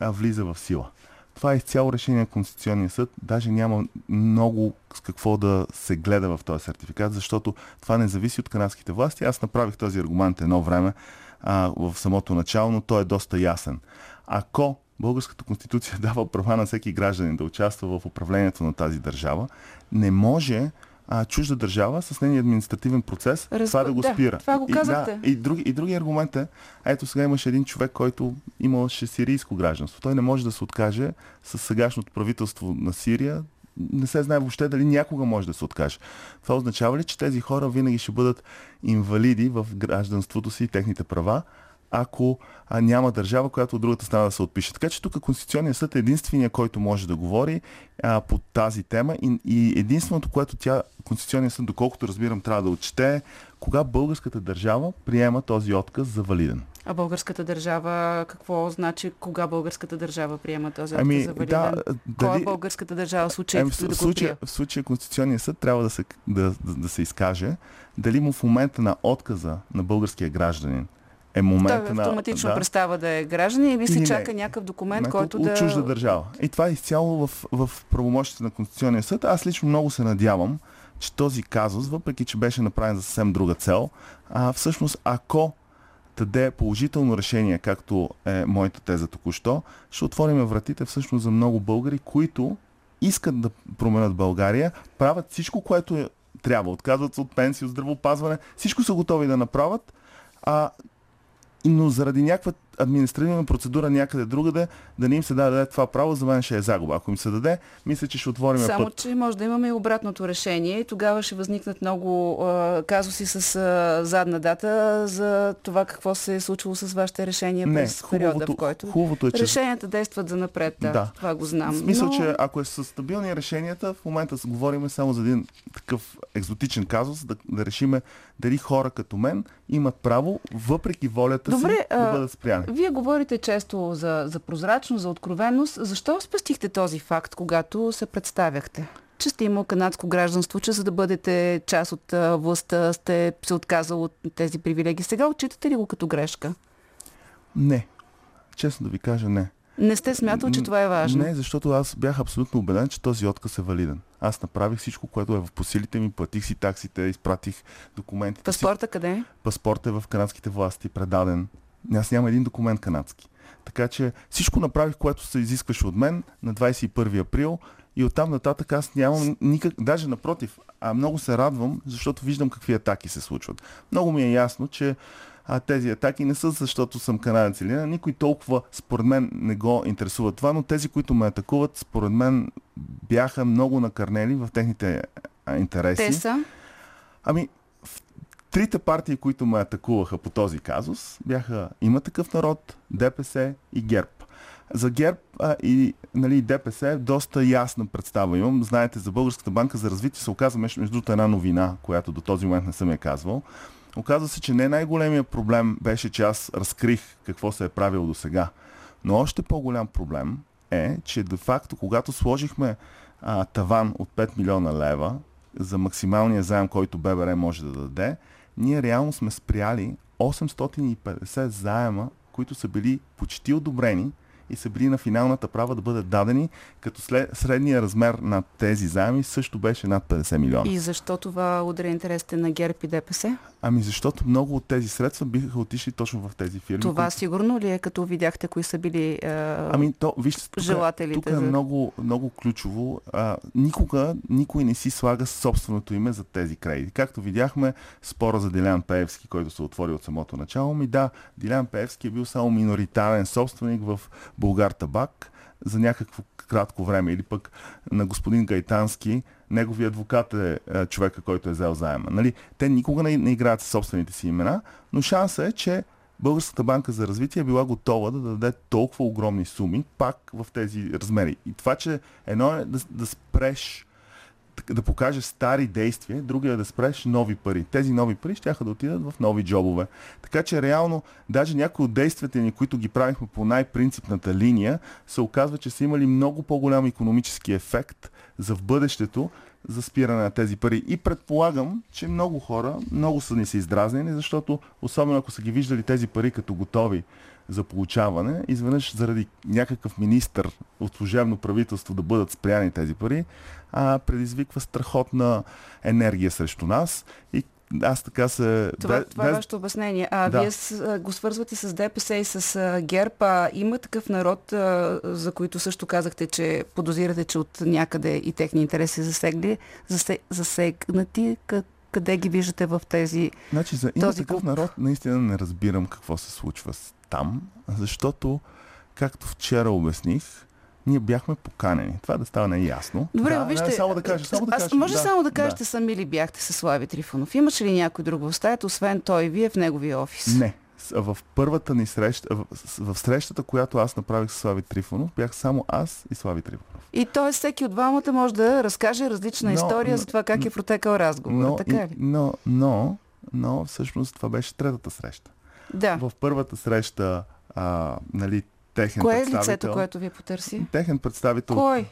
влиза в сила. Това е изцяло решение на Конституционния съд. Даже няма много с какво да се гледа в този сертификат, защото това не зависи от канадските власти. Аз направих този аргумент едно време а, в самото начало, но той е доста ясен. Ако Българската конституция дава права на всеки гражданин да участва в управлението на тази държава. Не може а, чужда държава с нейния административен процес Разб... това да го да, спира. Това го казахте. И, да, и, други, и други аргумент е, ето сега имаше един човек, който имаше сирийско гражданство. Той не може да се откаже с сегашното правителство на Сирия. Не се знае въобще дали някога може да се откаже. Това означава ли, че тези хора винаги ще бъдат инвалиди в гражданството си и техните права, ако а, няма държава, която от другата страна да се отпише. Така че тук Конституционният съд е единствения, който може да говори а, по тази тема и, и единственото, което тя, Конституционният съд, доколкото разбирам, трябва да отчете е кога българската държава приема този отказ за валиден. А българската държава, какво значи, кога българската държава приема този отказ ами, за валиден? Да, Кой е българската държава в случая, ами, в, да случая, в случая Конституционният съд трябва да се, да, да, да се изкаже дали му в момента на отказа на българския гражданин е момент Той автоматично да, престава да е гражданин или се не, чака някакъв документ, който от да... чужда държава. И това е изцяло в, в правомощите на Конституционния съд. Аз лично много се надявам, че този казус, въпреки че беше направен за съвсем друга цел, а, всъщност ако даде положително решение, както е моята теза току-що, ще отворим вратите всъщност за много българи, които искат да променят България, правят всичко, което е, трябва. Отказват се от пенсии, от здравеопазване. Всичко са готови да направят, а но заради някаква административна процедура някъде другаде, да не им се даде това право, за мен ще е загуба. Ако им се даде, мисля, че ще отворим Само, път. че може да имаме и обратното решение и тогава ще възникнат много а, казуси с а, задна дата за това какво се е случило с вашите решения Не, през периода, в хубавото- който хубавото е, че- решенията действат за напред. Да, Да. това го знам. В смисъл, но... че ако е с стабилни решенията, в момента говорим само за един такъв екзотичен казус, да, да решиме дали хора като мен имат право, въпреки волята Добре, си, да бъдат спряни. Вие говорите често за, за прозрачност, за откровенност. Защо спестихте този факт, когато се представяхте? Че сте имал канадско гражданство, че за да бъдете част от властта сте се отказал от тези привилегии. Сега отчитате ли го като грешка? Не. Честно да ви кажа, не. Не сте смятал, че това е важно? Не, защото аз бях абсолютно убеден, че този отказ е валиден. Аз направих всичко, което е в посилите ми, платих си таксите, изпратих документите. Паспорта къде е? Паспорт е в канадските власти, предаден. Аз нямам един документ канадски. Така че всичко направих, което се изискваше от мен на 21 април и оттам нататък аз нямам никак, даже напротив, а много се радвам, защото виждам какви атаки се случват. Много ми е ясно, че а, тези атаки не са защото съм канадец или не. Никой толкова, според мен, не го интересува това, но тези, които ме атакуват, според мен, бяха много накърнели в техните интереси. Те са? Ами, трите партии, които ме атакуваха по този казус, бяха Има такъв народ, ДПС и ГЕРБ. За ГЕРБ а, и нали, ДПС доста ясна представа имам. Знаете, за Българската банка за развитие се оказа между другото една новина, която до този момент не съм я казвал. Оказва се, че не най-големият проблем беше, че аз разкрих какво се е правило до сега. Но още по-голям проблем е, че де-факто, когато сложихме а, таван от 5 милиона лева за максималния заем, който ББР може да даде, ние реално сме спряли 850 заема, които са били почти одобрени и са били на финалната права да бъдат дадени, като след, средния размер на тези заеми също беше над 50 милиона. И защо това удря интересите на ГЕРБ и ДПС? Ами защото много от тези средства биха отишли точно в тези фирми. Това които- сигурно ли е, като видяхте кои са били е, Ами то, вижте, тук, желателите тук е за- много, много ключово. А, никога никой не си слага собственото име за тези кредити. Както видяхме, спора за Дилян Пеевски, който се отвори от самото начало. Ми да, Дилян Пеевски е бил само миноритарен собственик в Българ Табак за някакво кратко време. Или пък на господин Гайтански, неговия адвокат е, е човека, който е взел заема. Нали? Те никога не, не играят със собствените си имена, но шанса е, че Българската банка за развитие е била готова да даде толкова огромни суми пак в тези размери. И това, че едно е да, да спреш да покажеш стари действия, другия да спреш нови пари. Тези нови пари ще да отидат в нови джобове. Така че реално, даже някои от действията ни, които ги правихме по най-принципната линия, се оказва, че са имали много по-голям економически ефект за в бъдещето за спиране на тези пари. И предполагам, че много хора много са ни се издразнени, защото особено ако са ги виждали тези пари като готови за получаване, изведнъж заради някакъв министър от служебно правителство да бъдат спряни тези пари, а, предизвиква страхотна енергия срещу нас. И аз така се... Това, бе- това е вашето обяснение. А Да. вие с, го свързвате с ДПС и с а, ГЕРБ. А има такъв народ, а, за които също казахте, че подозирате, че от някъде и техни интереси засегли, засе, засегнати. Къ- Къде ги виждате в тези... Значи за има този такъв клуб? народ наистина не разбирам какво се случва с там, защото, както вчера обясних, ние бяхме поканени. Това да стане ясно. Добре, да, вижте, Не, само да кажа, само да аз кажа. може да, само да кажете сами ли бяхте с Слави Трифонов? Имаше ли някой друг в стаята, освен той и вие в неговия офис? Не. В първата ни среща, в, в срещата, която аз направих с Слави Трифонов, бях само аз и Слави Трифонов. И т.е. всеки от двамата може да разкаже различна Но- история но- за това как е протекал разговор. Но, така ли? но, но, но, всъщност това беше третата среща. Да. В първата среща, а, нали, техен Кое е представител... лицето, което ви потърси? Техен представител... Кой?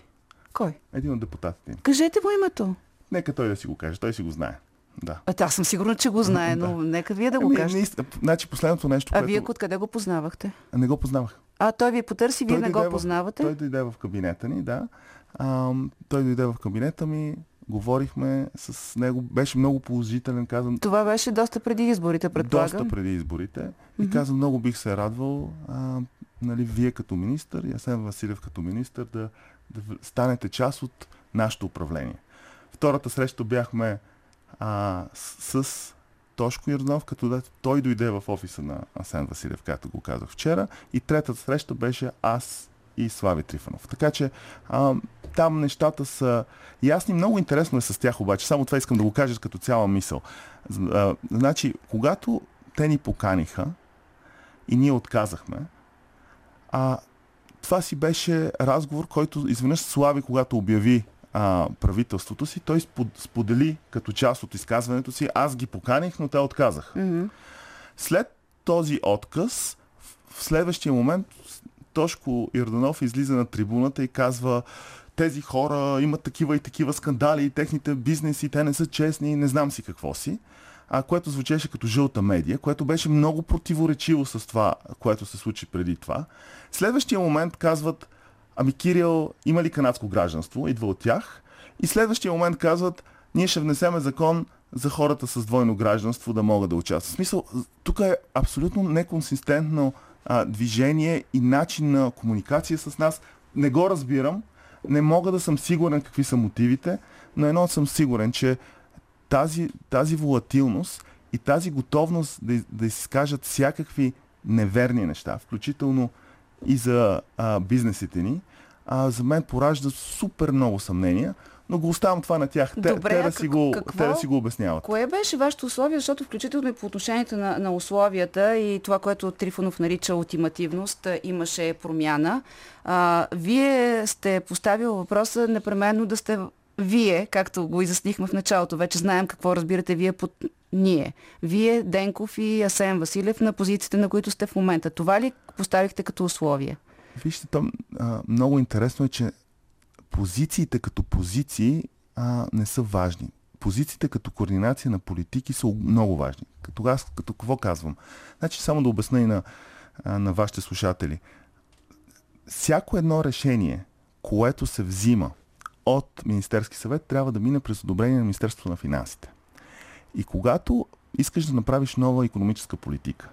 Кой? Един от депутатите. Кажете му името. Нека той да си го каже, той си го знае. Да. А, аз съм сигурна, че го знае, но нека вие да го Ами, кажете. наистина, значи последното нещо, А което... вие откъде го познавахте? Не го познавах. А той ви потърси, вие Той не го в- познавате? Той дойде в кабинета ни, да. А, той дойде в кабинета ми, говорихме с него, беше много положителен, казвам, Това беше доста преди изборите, предполагам. доста преди изборите. И Мгм. казвам, много бих се радвал, а, нали, вие като министър и Асен Василев като министър да, да станете част от нашето управление. Втората среща бяхме а, с, с Тошко Йорданов, като да, той дойде в офиса на Асен Василев, както го казах вчера. И третата среща беше аз и Слави Трифанов. Така че а, там нещата са ясни. Много интересно е с тях обаче. Само това искам да го кажа като цяла мисъл. Значи, когато те ни поканиха и ние отказахме, а, това си беше разговор, който изведнъж Слави, когато обяви а, правителството си, той сподели като част от изказването си, аз ги поканих, но те отказах. Mm-hmm. След този отказ, в следващия момент Тошко Ирданов излиза на трибуната и казва тези хора имат такива и такива скандали, техните бизнеси, те не са честни, не знам си какво си. А, което звучеше като жълта медия, което беше много противоречиво с това, което се случи преди това. Следващия момент казват, ами Кирил има ли канадско гражданство? Идва от тях. И следващия момент казват, ние ще внесеме закон за хората с двойно гражданство да могат да участват. В смисъл, тук е абсолютно неконсистентно а, движение и начин на комуникация с нас. Не го разбирам, не мога да съм сигурен какви са мотивите, но едно съм сигурен, че тази, тази волатилност и тази готовност да, да изкажат всякакви неверни неща, включително и за а, бизнесите ни, а, за мен поражда супер много съмнения, но го оставям това на тях. Те, Добре, те, да, си го, какво, те да си го обясняват. Кое беше вашето условие, защото включително и по отношението на, на условията и това, което Трифонов нарича ултимативност, имаше промяна. А, вие сте поставил въпроса непременно да сте вие, както го изяснихме в началото, вече знаем какво разбирате вие под ние. Вие, Денков и Асен Василев на позициите, на които сте в момента. Това ли поставихте като условие? Вижте, там а, много интересно е, че позициите като позиции а, не са важни. Позициите като координация на политики са много важни. Като аз, като какво казвам? Значи само да обясня и на, а, на вашите слушатели. Всяко едно решение, което се взима от Министерски съвет, трябва да мине през одобрение на Министерството на финансите. И когато искаш да направиш нова економическа политика,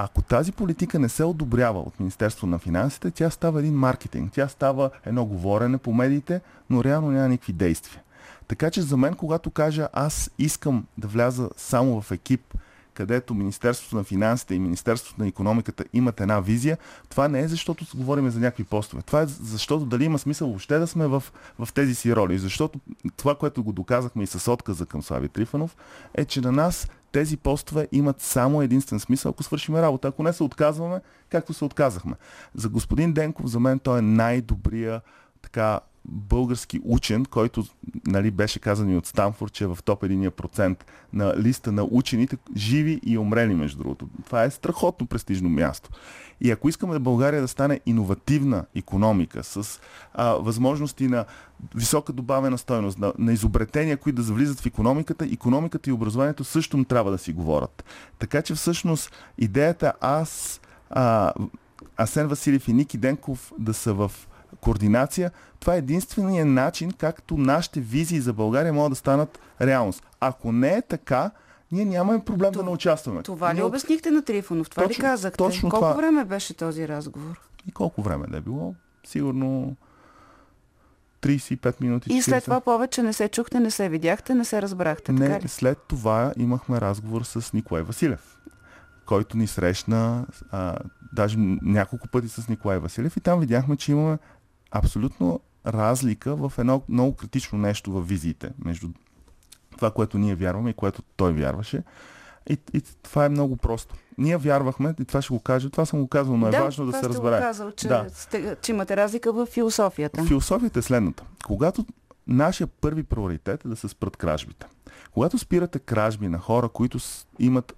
ако тази политика не се одобрява от Министерство на финансите, тя става един маркетинг, тя става едно говорене по медиите, но реално няма никакви действия. Така че за мен, когато кажа аз искам да вляза само в екип, където Министерството на финансите и Министерството на економиката имат една визия, това не е защото говорим за някакви постове. Това е защото дали има смисъл въобще да сме в, в тези си роли. Защото това, което го доказахме и с отказа към Слави Трифанов, е, че на нас тези постове имат само единствен смисъл, ако свършим работа. Ако не се отказваме, както се отказахме. За господин Денков, за мен той е най-добрия така български учен, който нали, беше казан и от Станфорд, че е в топ 1% на листа на учените, живи и умрели, между другото. Това е страхотно престижно място. И ако искаме България да стане иновативна економика с а, възможности на висока добавена стойност, на, на изобретения, които да завлизат в економиката, економиката и образованието също трябва да си говорят. Така че всъщност идеята аз, а, Асен Василев и Ники Денков да са в координация, това е единствения начин, както нашите визии за България могат да станат реалност. Ако не е така, ние нямаме проблем това, да не участваме. Това ли обяснихте на Трифонов? Това точно, ли казахте? Точно колко това... време беше този разговор? И колко време да е било? Сигурно 35 минути. 40. И след това повече не се чухте, не се видяхте, не се разбрахте. Не, така ли? след това имахме разговор с Николай Василев, който ни срещна а, даже няколко пъти с Николай Василев и там видяхме, че имаме абсолютно разлика в едно много критично нещо в визиите между това, което ние вярваме и което той вярваше. И, и това е много просто. Ние вярвахме, и това ще го кажа, това съм го казал, но е да, важно да се разбере. Да, казал, че, да. сте, че имате разлика в философията. Философията е следната. Когато нашия първи приоритет е да се спрат кражбите. Когато спирате кражби на хора, които имат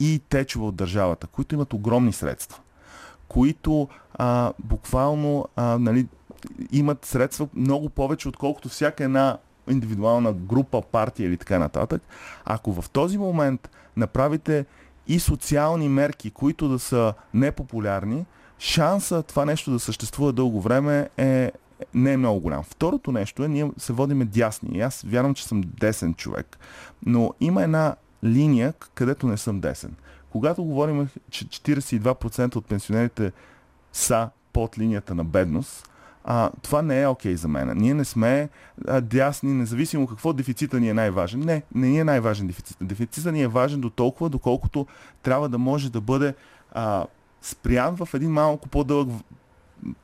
и течове от държавата, които имат огромни средства, които а, буквално а, нали, имат средства много повече, отколкото всяка една индивидуална група, партия или така нататък. Ако в този момент направите и социални мерки, които да са непопулярни, шанса това нещо да съществува дълго време е не е много голям. Второто нещо е, ние се водиме дясни. И аз вярвам, че съм десен човек. Но има една линия, където не съм десен. Когато говорим, че 42% от пенсионерите са под линията на бедност, а, това не е окей okay за мен. Ние не сме а, дясни, независимо какво дефицита ни е най-важен. Не, не е най-важен дефицит. Дефицита ни е важен до толкова, доколкото трябва да може да бъде а, спрян в един малко по-дълъг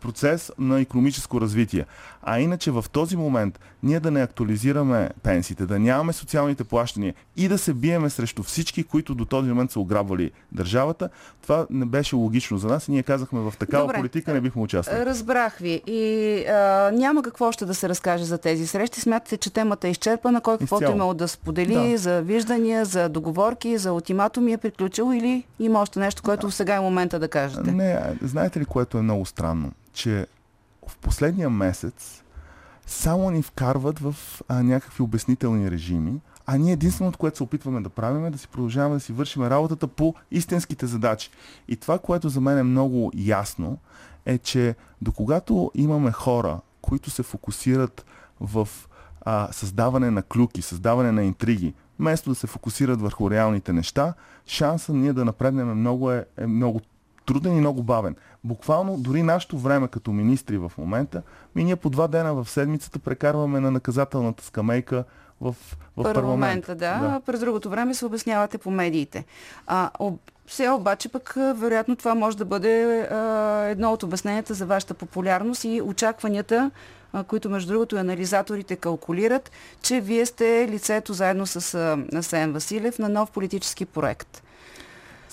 процес на економическо развитие. А иначе в този момент ние да не актуализираме пенсиите, да нямаме социалните плащания и да се биеме срещу всички, които до този момент са ограбвали държавата, това не беше логично за нас и ние казахме в такава Добре. политика не бихме участвали. Разбрах ви. И а, няма какво още да се разкаже за тези срещи. Смятате, че темата е изчерпана, кой каквото Изцяло. имал да сподели да. за виждания, за договорки, за ултиматуми е приключил или има още нещо, което да. сега е момента да кажете? Не, знаете ли, което е много странно? Че в последния месец само ни вкарват в а, някакви обяснителни режими, а ние единственото, което се опитваме да правим е да си продължаваме да си вършим работата по истинските задачи. И това, което за мен е много ясно, е, че до когато имаме хора, които се фокусират в а, създаване на клюки, създаване на интриги, вместо да се фокусират върху реалните неща, шансът ние да напреднем много, е, е много труден и много бавен. Буквално дори нашето време като министри в момента, ми ние по два дена в седмицата прекарваме на наказателната скамейка в, в парламента. парламента да. да. През другото време се обяснявате по медиите. А, об... Сега обаче пък вероятно това може да бъде а, едно от обясненията за вашата популярност и очакванията, а, които между другото анализаторите калкулират, че вие сте лицето заедно с Асен Василев на нов политически проект.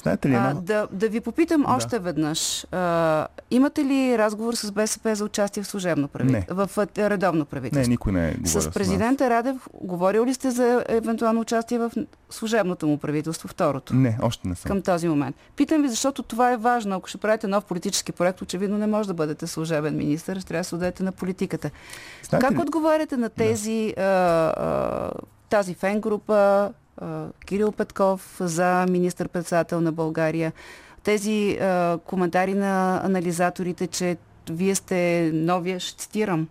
Знаете ли, а, да, да ви попитам да. още веднъж. А, имате ли разговор с БСП за участие в служебно правителство? В редовно правителство? Не, никой не е говорил с президента с Радев говорил ли сте за евентуално участие в служебното му правителство, второто? Не, още не съм. Към този момент. Питам ви, защото това е важно. Ако ще правите нов политически проект, очевидно не може да бъдете служебен министр, трябва да се отдадете на политиката. Знаете как ли? отговаряте на тези, да. а, а, тази фен група, Кирил Петков за министър-председател на България. Тези а, коментари на анализаторите, че вие сте новия, ще цитирам,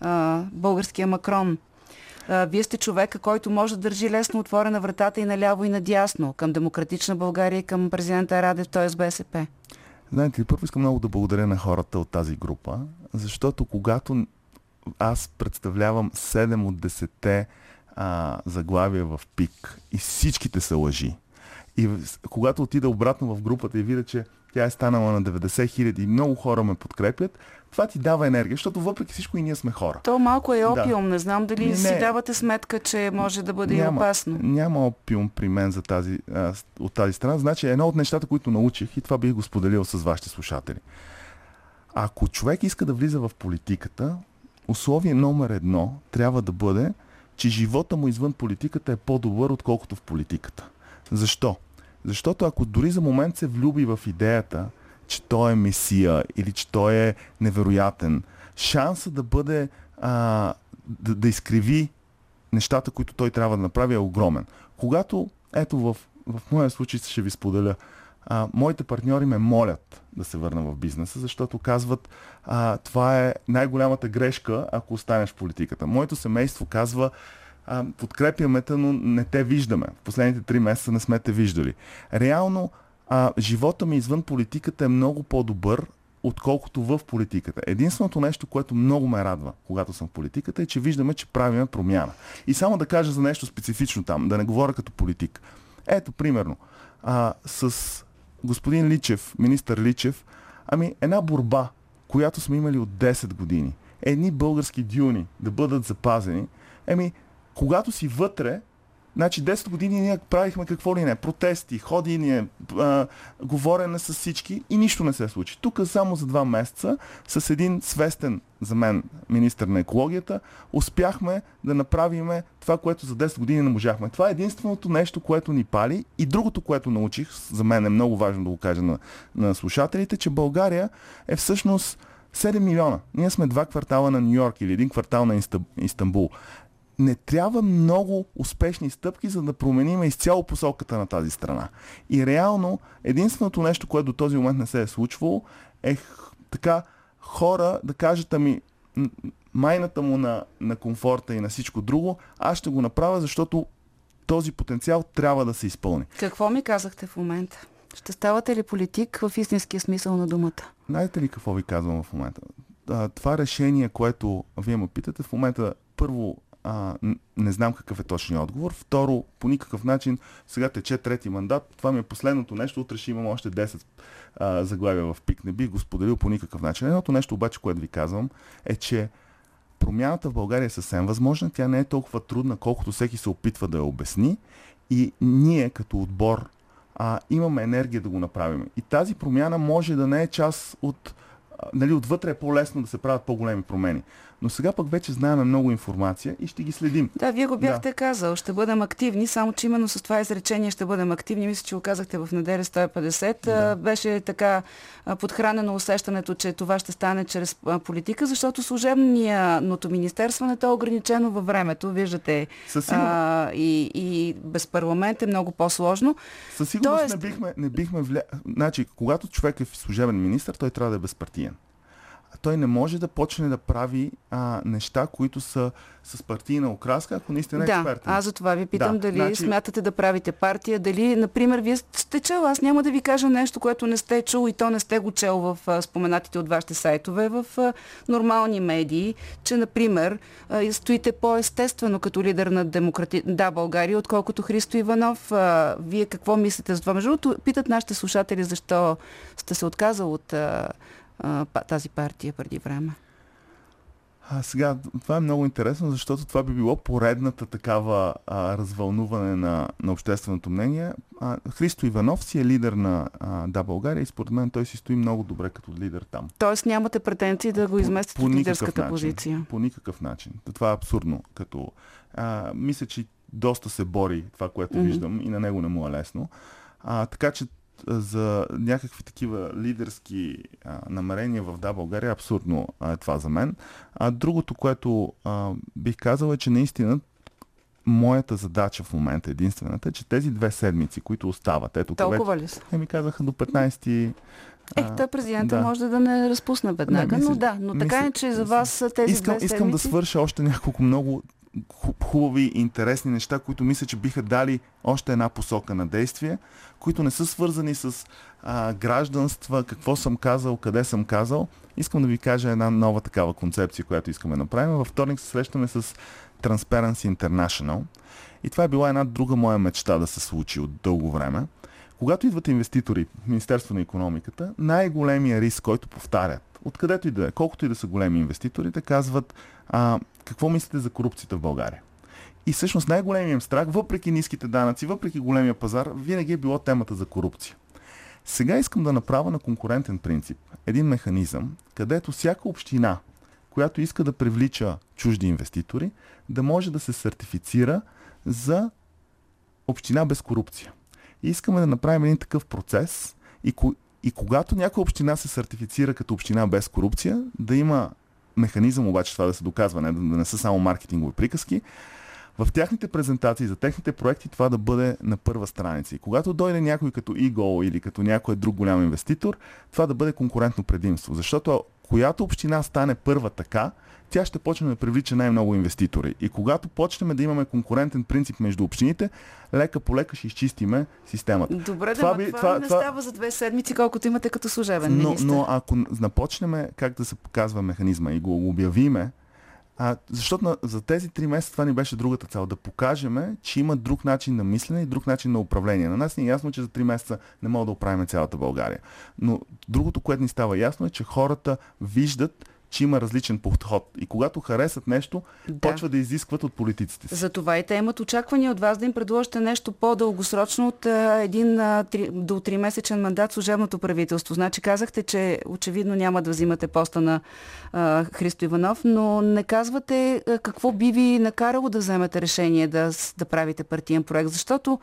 а, българския Макрон. А, вие сте човека, който може да държи лесно отворена вратата и наляво и надясно към демократична България и към президента Радев, т.е. БСП. Знаете първо искам много да благодаря на хората от тази група, защото когато аз представлявам 7 от 10 а, заглавия в пик и всичките са лъжи. И когато отида обратно в групата и видя, че тя е станала на 90 хиляди и много хора ме подкрепят, това ти дава енергия, защото въпреки всичко и ние сме хора. То малко е опиум, да. не знам дали не, си давате сметка, че може да бъде няма, и опасно. Няма опиум при мен за тази, а, от тази страна. Значи едно от нещата, които научих и това бих го споделил с вашите слушатели. Ако човек иска да влиза в политиката, условие номер едно трябва да бъде че живота му извън политиката е по-добър, отколкото в политиката. Защо? Защото ако дори за момент се влюби в идеята, че той е месия или че той е невероятен, шанса да бъде а, да, да изкриви нещата, които той трябва да направи е огромен. Когато, ето в, в моя случай ще ви споделя, а, моите партньори ме молят да се върна в бизнеса, защото казват, а, това е най-голямата грешка, ако останеш в политиката. Моето семейство казва, а, подкрепяме те, но не те виждаме. В последните три месеца не сме те виждали. Реално, а, живота ми извън политиката е много по-добър, отколкото в политиката. Единственото нещо, което много ме радва, когато съм в политиката, е, че виждаме, че правиме промяна. И само да кажа за нещо специфично там, да не говоря като политик. Ето, примерно, а, с господин Личев, министър Личев, ами една борба, която сме имали от 10 години, едни български дюни да бъдат запазени, еми, когато си вътре, Значи 10 години ние правихме какво ли не, протести, ходения, а, говорене с всички и нищо не се случи. Тук само за два месеца с един свестен за мен министр на екологията успяхме да направим това, което за 10 години не можахме. Това е единственото нещо, което ни пали и другото, което научих, за мен е много важно да го кажа на, на слушателите, че България е всъщност 7 милиона. Ние сме два квартала на Нью Йорк или един квартал на Истанбул не трябва много успешни стъпки, за да променим изцяло посоката на тази страна. И реално, единственото нещо, което до този момент не се е случвало, е така хора да кажат, ами майната му на, на комфорта и на всичко друго, аз ще го направя, защото този потенциал трябва да се изпълни. Какво ми казахте в момента? Ще ставате ли политик в истинския смисъл на думата? Знаете ли какво ви казвам в момента? това решение, което вие ме питате, в момента първо а, не знам какъв е точният отговор. Второ, по никакъв начин, сега тече трети мандат. Това ми е последното нещо. Утре ще имам още 10 а, заглавия в пик. Не бих го споделил по никакъв начин. Едното нещо обаче, което ви казвам, е, че промяната в България е съвсем възможна. Тя не е толкова трудна, колкото всеки се опитва да я обясни. И ние като отбор а, имаме енергия да го направим. И тази промяна може да не е част от нали, отвътре е по-лесно да се правят по-големи промени. Но сега пък вече знаем много информация и ще ги следим. Да, вие го бяхте да. казал. Ще бъдем активни, само че именно с това изречение ще бъдем активни. Мисля, че го казахте в неделя 150. Да. Беше така подхранено усещането, че това ще стане чрез политика, защото служебното министерстването е ограничено във времето. Виждате. А, и, и без парламент е много по-сложно. Със сигурност Тоест... не бихме, не бихме вля... Значи, когато човек е служебен министр, той трябва да е безпартиен той не може да почне да прави а, неща, които са с партийна окраска, ако наистина е да, експертен. аз за това ви питам да, дали значи... смятате да правите партия, дали, например, вие сте чел, аз няма да ви кажа нещо, което не сте чул и то не сте го чел в а, споменатите от вашите сайтове, в а, нормални медии, че, например, а, стоите по-естествено като лидер на демократи... Да, България, отколкото Христо Иванов. А, вие какво мислите за това? Между другото, питат нашите слушатели, защо сте се отказал от а, а, тази партия преди време. А, сега, това е много интересно, защото това би било поредната такава а, развълнуване на, на общественото мнение. А, Христо Иванов си е лидер на а, Да България и според мен той си стои много добре като лидер там. Тоест нямате претенции да го изместите от лидерската начин, позиция? По никакъв начин. Това е абсурдно. Като, а, мисля, че доста се бори това, което mm-hmm. виждам и на него не му е лесно. А, така че за някакви такива лидерски а, намерения в Да България, абсурдно е това за мен. А другото, което а, бих казал е, че наистина моята задача в момента, единствената, е, че тези две седмици, които остават, ето Толкова ли са? Е, ми казаха до 15 Ех, той президента да. може да не разпусне веднага, не, мисля, но да, но така мисля, е, че за вас тези искам, две седмици... Искам да свърша още няколко много хубави и интересни неща, които мисля, че биха дали още една посока на действие, които не са свързани с а, гражданства, какво съм казал, къде съм казал. Искам да ви кажа една нова такава концепция, която искаме да направим. Във вторник се срещаме с Transparency International. И това е била една друга моя мечта да се случи от дълго време. Когато идват инвеститори в Министерство на економиката, най-големия риск, който повтарят, откъдето и да е, колкото и да са големи инвеститорите, казват а, какво мислите за корупцията в България. И всъщност най-големият им страх, въпреки ниските данъци, въпреки големия пазар, винаги е било темата за корупция. Сега искам да направя на конкурентен принцип един механизъм, където всяка община, която иска да привлича чужди инвеститори, да може да се сертифицира за община без корупция. И искаме да направим един такъв процес и, и когато някоя община се сертифицира като община без корупция, да има механизъм обаче това да се доказва, не, да не са само маркетингови приказки, в тяхните презентации за техните проекти това да бъде на първа страница. И когато дойде някой като Eagle или като някой друг голям инвеститор, това да бъде конкурентно предимство. Защото която община стане първа така, тя ще почне да привлича най-много инвеститори. И когато почнем да имаме конкурентен принцип между общините, лека по лека ще изчистиме системата. Добре, това, да, би, това, това не това... става за две седмици, колкото имате като служебен но, Но ако започнем как да се показва механизма и го обявиме, а, защото на, за тези три месеца това ни беше другата цел. Да покажем, че има друг начин на мислене и друг начин на управление. На нас ни е ясно, че за три месеца не мога да оправим цялата България. Но другото, което ни става ясно е, че хората виждат, че има различен подход. И когато харесат нещо, да. почва да изискват от политиците си. Затова и те имат очаквания от вас да им предложите нещо по-дългосрочно от а, един а, три, до 3 месечен мандат служебното правителство. Значи казахте, че очевидно няма да взимате поста на а, Христо Иванов, но не казвате а, какво би ви накарало да вземете решение да, да правите партиен проект, защото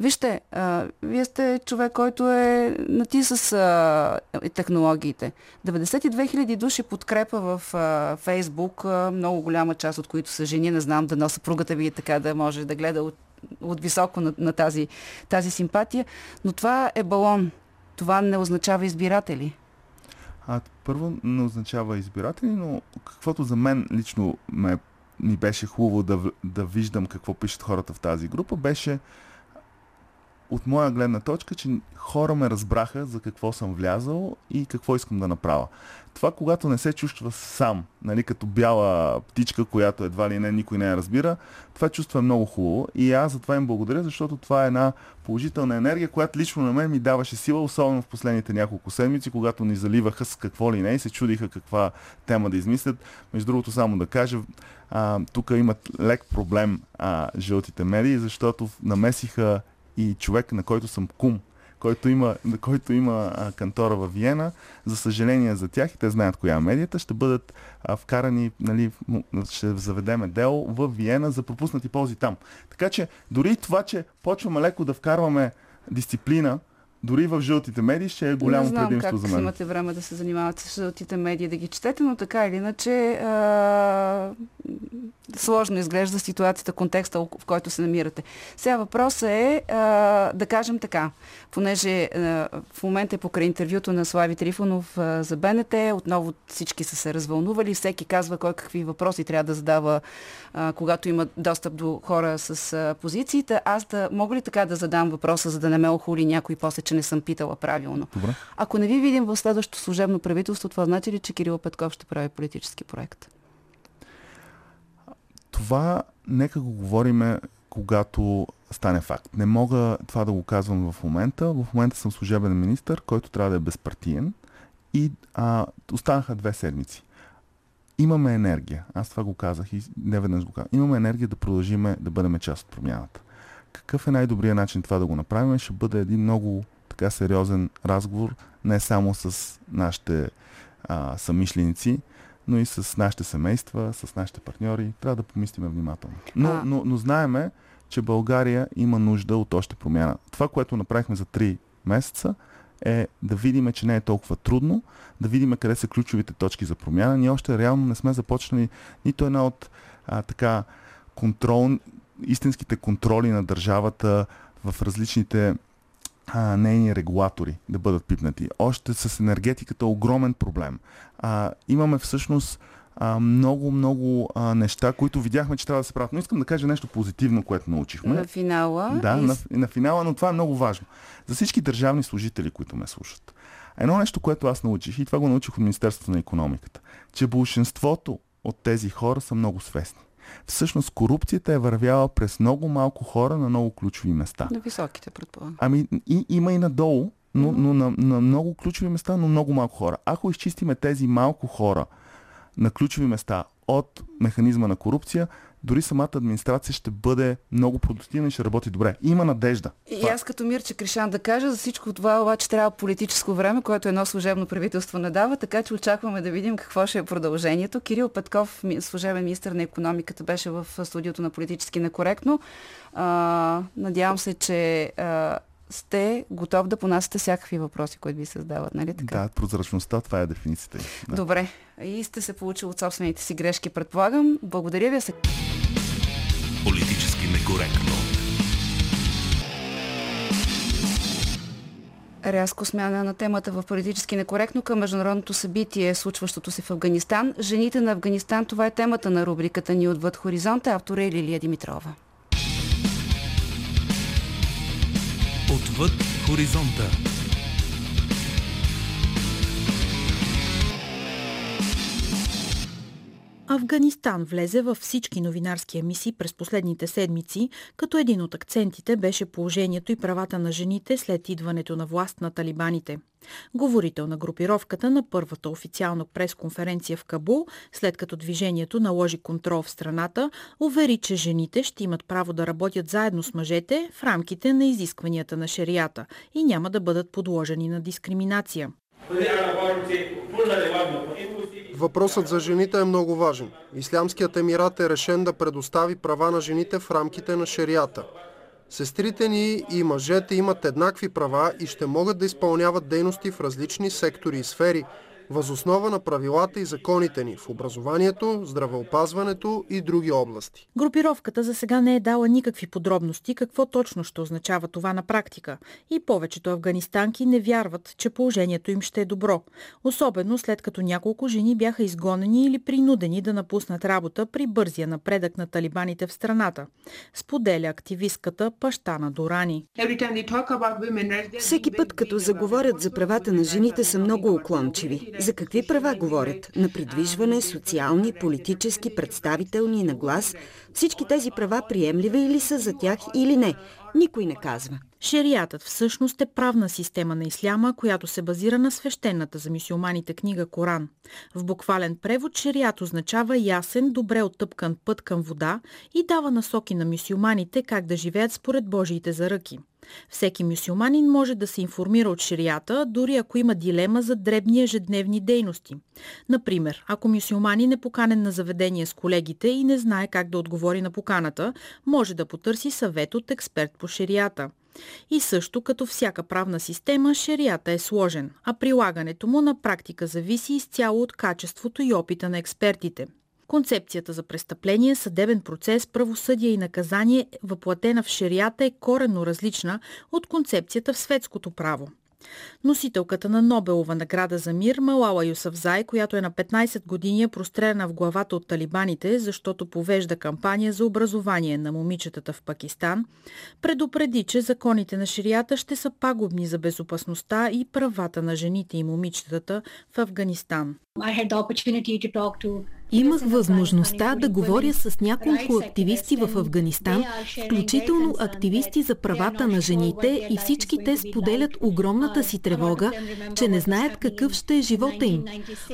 Вижте, а, вие сте човек, който е на ти с а, технологиите. 92 000 души подкрепа в а, Фейсбук, а, много голяма част от които са жени. Не знам да носа пругата ви така да може да гледа от, от високо на, на тази, тази симпатия. Но това е балон. Това не означава избиратели. А, първо не означава избиратели, но каквото за мен лично ме, ми беше хубаво да, да виждам какво пишат хората в тази група, беше от моя гледна точка, че хора ме разбраха за какво съм влязал и какво искам да направя. Това, когато не се чувства сам, нали, като бяла птичка, която едва ли не никой не я разбира, това чувство е много хубаво и аз за това им благодаря, защото това е една положителна енергия, която лично на мен ми даваше сила, особено в последните няколко седмици, когато ни заливаха с какво ли не и се чудиха каква тема да измислят. Между другото, само да кажа, тук имат лек проблем а, жълтите медии, защото намесиха и човек, на който съм кум, който има, който има а, кантора в Виена. За съжаление за тях, и те знаят коя е медията, ще бъдат а, вкарани, нали, ще заведеме дело в Виена за пропуснати ползи там. Така че дори това, че почваме леко да вкарваме дисциплина дори в жълтите медии ще е голямо не знам предимство как за мен. имате време да се занимавате с жълтите медии, да ги четете, но така или иначе а, сложно изглежда ситуацията, контекста, в който се намирате. Сега въпросът е а, да кажем така, понеже а, в момента е покрай интервюто на Слави Трифонов а, за БНТ, отново всички са се развълнували, всеки казва кой какви въпроси трябва да задава, а, когато има достъп до хора с а, позициите. Аз да мога ли така да задам въпроса, за да не ме охули някой после, че не съм питала правилно? Добре. Ако не ви видим в следващото служебно правителство, това значи ли, че Кирил Петков ще прави политически проект? Това нека го говориме когато стане факт. Не мога това да го казвам в момента. В момента съм служебен министр, който трябва да е безпартиен и а, останаха две седмици. Имаме енергия. Аз това го казах и не веднъж го казах. Имаме енергия да продължиме да бъдем част от промяната. Какъв е най-добрият начин това да го направим? Ще бъде един много така сериозен разговор, не само с нашите а, самишленици, но и с нашите семейства, с нашите партньори. Трябва да помислиме внимателно. Но, но, но знаеме, че България има нужда от още промяна. Това, което направихме за 3 месеца, е да видим, че не е толкова трудно, да видим къде са ключовите точки за промяна. Ние още реално не сме започнали нито една от а, така контрол, истинските контроли на държавата в различните а, нейни регулатори да бъдат пипнати. Още с енергетиката е огромен проблем. А, имаме всъщност а, много, много а, неща, които видяхме, че трябва да се правят. Но искам да кажа нещо позитивно, което научихме. На финала. Да, и на, на финала, но това е много важно. За всички държавни служители, които ме слушат. Едно нещо, което аз научих, и това го научих от Министерството на економиката, че большинството от тези хора са много свестни. Всъщност корупцията е вървяла през много малко хора на много ключови места. На високите, предполагам. Ами и, има и надолу, но, но на, на много ключови места, но много малко хора. Ако изчистиме тези малко хора на ключови места от механизма на корупция, дори самата администрация ще бъде много продуктивна и ще работи добре. Има надежда. И аз като Мирче Кришан да кажа, за всичко това обаче трябва политическо време, което едно служебно правителство не дава, така че очакваме да видим какво ще е продължението. Кирил Петков, служебен министр на економиката, беше в студиото на политически некоректно. А, надявам се, че а, сте готов да понасяте всякакви въпроси, които ви се задават, нали така? Да, прозрачността, това е дефиницията. Да. Добре. И сте се получили от собствените си грешки, предполагам. Благодаря ви. Политически некоректно. Рязко смяна на темата в политически некоректно към международното събитие, случващото се в Афганистан. Жените на Афганистан, това е темата на рубриката ни отвъд хоризонта. Автора е Лилия Димитрова. Отвъд хоризонта. Афганистан влезе във всички новинарски емисии през последните седмици, като един от акцентите беше положението и правата на жените след идването на власт на талибаните. Говорител на групировката на първата официална пресконференция в Кабул, след като движението наложи контрол в страната, увери, че жените ще имат право да работят заедно с мъжете в рамките на изискванията на шерията и няма да бъдат подложени на дискриминация. Въпросът за жените е много важен. Ислямският емират е решен да предостави права на жените в рамките на шерията. Сестрите ни и мъжете имат еднакви права и ще могат да изпълняват дейности в различни сектори и сфери, възоснова на правилата и законите ни в образованието, здравеопазването и други области. Групировката за сега не е дала никакви подробности какво точно ще означава това на практика и повечето афганистанки не вярват, че положението им ще е добро. Особено след като няколко жени бяха изгонени или принудени да напуснат работа при бързия напредък на талибаните в страната. Споделя активистката Пащана Дорани. Всеки път, като заговорят за правата на жените, са много уклончиви. За какви права говорят? На придвижване, социални, политически, представителни, на глас. Всички тези права приемливи или са за тях или не? Никой не казва. Шериатът всъщност е правна система на исляма, която се базира на свещената за мисюлманите книга Коран. В буквален превод шерият означава ясен, добре оттъпкан път към вода и дава насоки на мисюлманите как да живеят според Божиите заръки. Всеки мюсюлманин може да се информира от ширията, дори ако има дилема за дребни ежедневни дейности. Например, ако мюсюлманин е поканен на заведение с колегите и не знае как да отговори на поканата, може да потърси съвет от експерт по ширията. И също като всяка правна система, шерията е сложен, а прилагането му на практика зависи изцяло от качеството и опита на експертите. Концепцията за престъпление, съдебен процес, правосъдие и наказание, въплатена в шерията, е коренно различна от концепцията в светското право. Носителката на Нобелова награда за мир Малала Юсафзай, която е на 15 години е прострелена в главата от талибаните, защото повежда кампания за образование на момичетата в Пакистан, предупреди, че законите на ширията ще са пагубни за безопасността и правата на жените и момичетата в Афганистан. Имах възможността да говоря с няколко активисти в Афганистан, включително активисти за правата на жените и всички те споделят огромната си тревога, че не знаят какъв ще е живота им.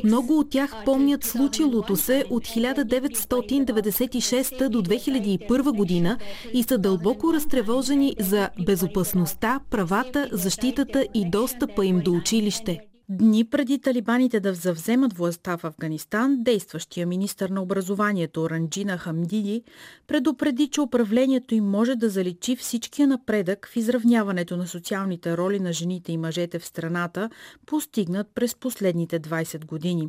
Много от тях помнят случилото се от 1996 до 2001 година и са дълбоко разтревожени за безопасността, правата, защитата и достъпа им до училище. Дни преди талибаните да завземат властта в Афганистан, действащия министр на образованието Ранджина Хамдиди предупреди, че управлението им може да заличи всичкия напредък в изравняването на социалните роли на жените и мъжете в страната, постигнат през последните 20 години.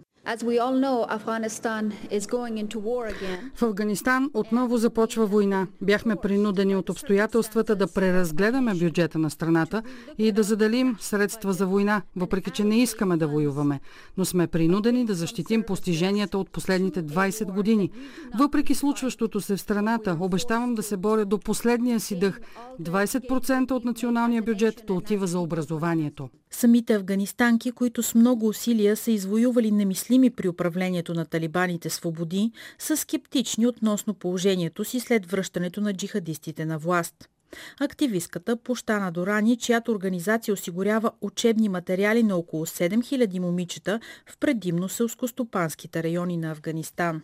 В Афганистан отново започва война. Бяхме принудени от обстоятелствата да преразгледаме бюджета на страната и да заделим средства за война, въпреки че не искаме да воюваме. Но сме принудени да защитим постиженията от последните 20 години. Въпреки случващото се в страната, обещавам да се боря до последния си дъх. 20% от националния бюджет да отива за образованието. Самите афганистанки, които с много усилия са извоювали немислими при управлението на талибаните свободи, са скептични относно положението си след връщането на джихадистите на власт. Активистката Пощана Дорани, чиято организация осигурява учебни материали на около 7000 момичета в предимно селскостопанските райони на Афганистан.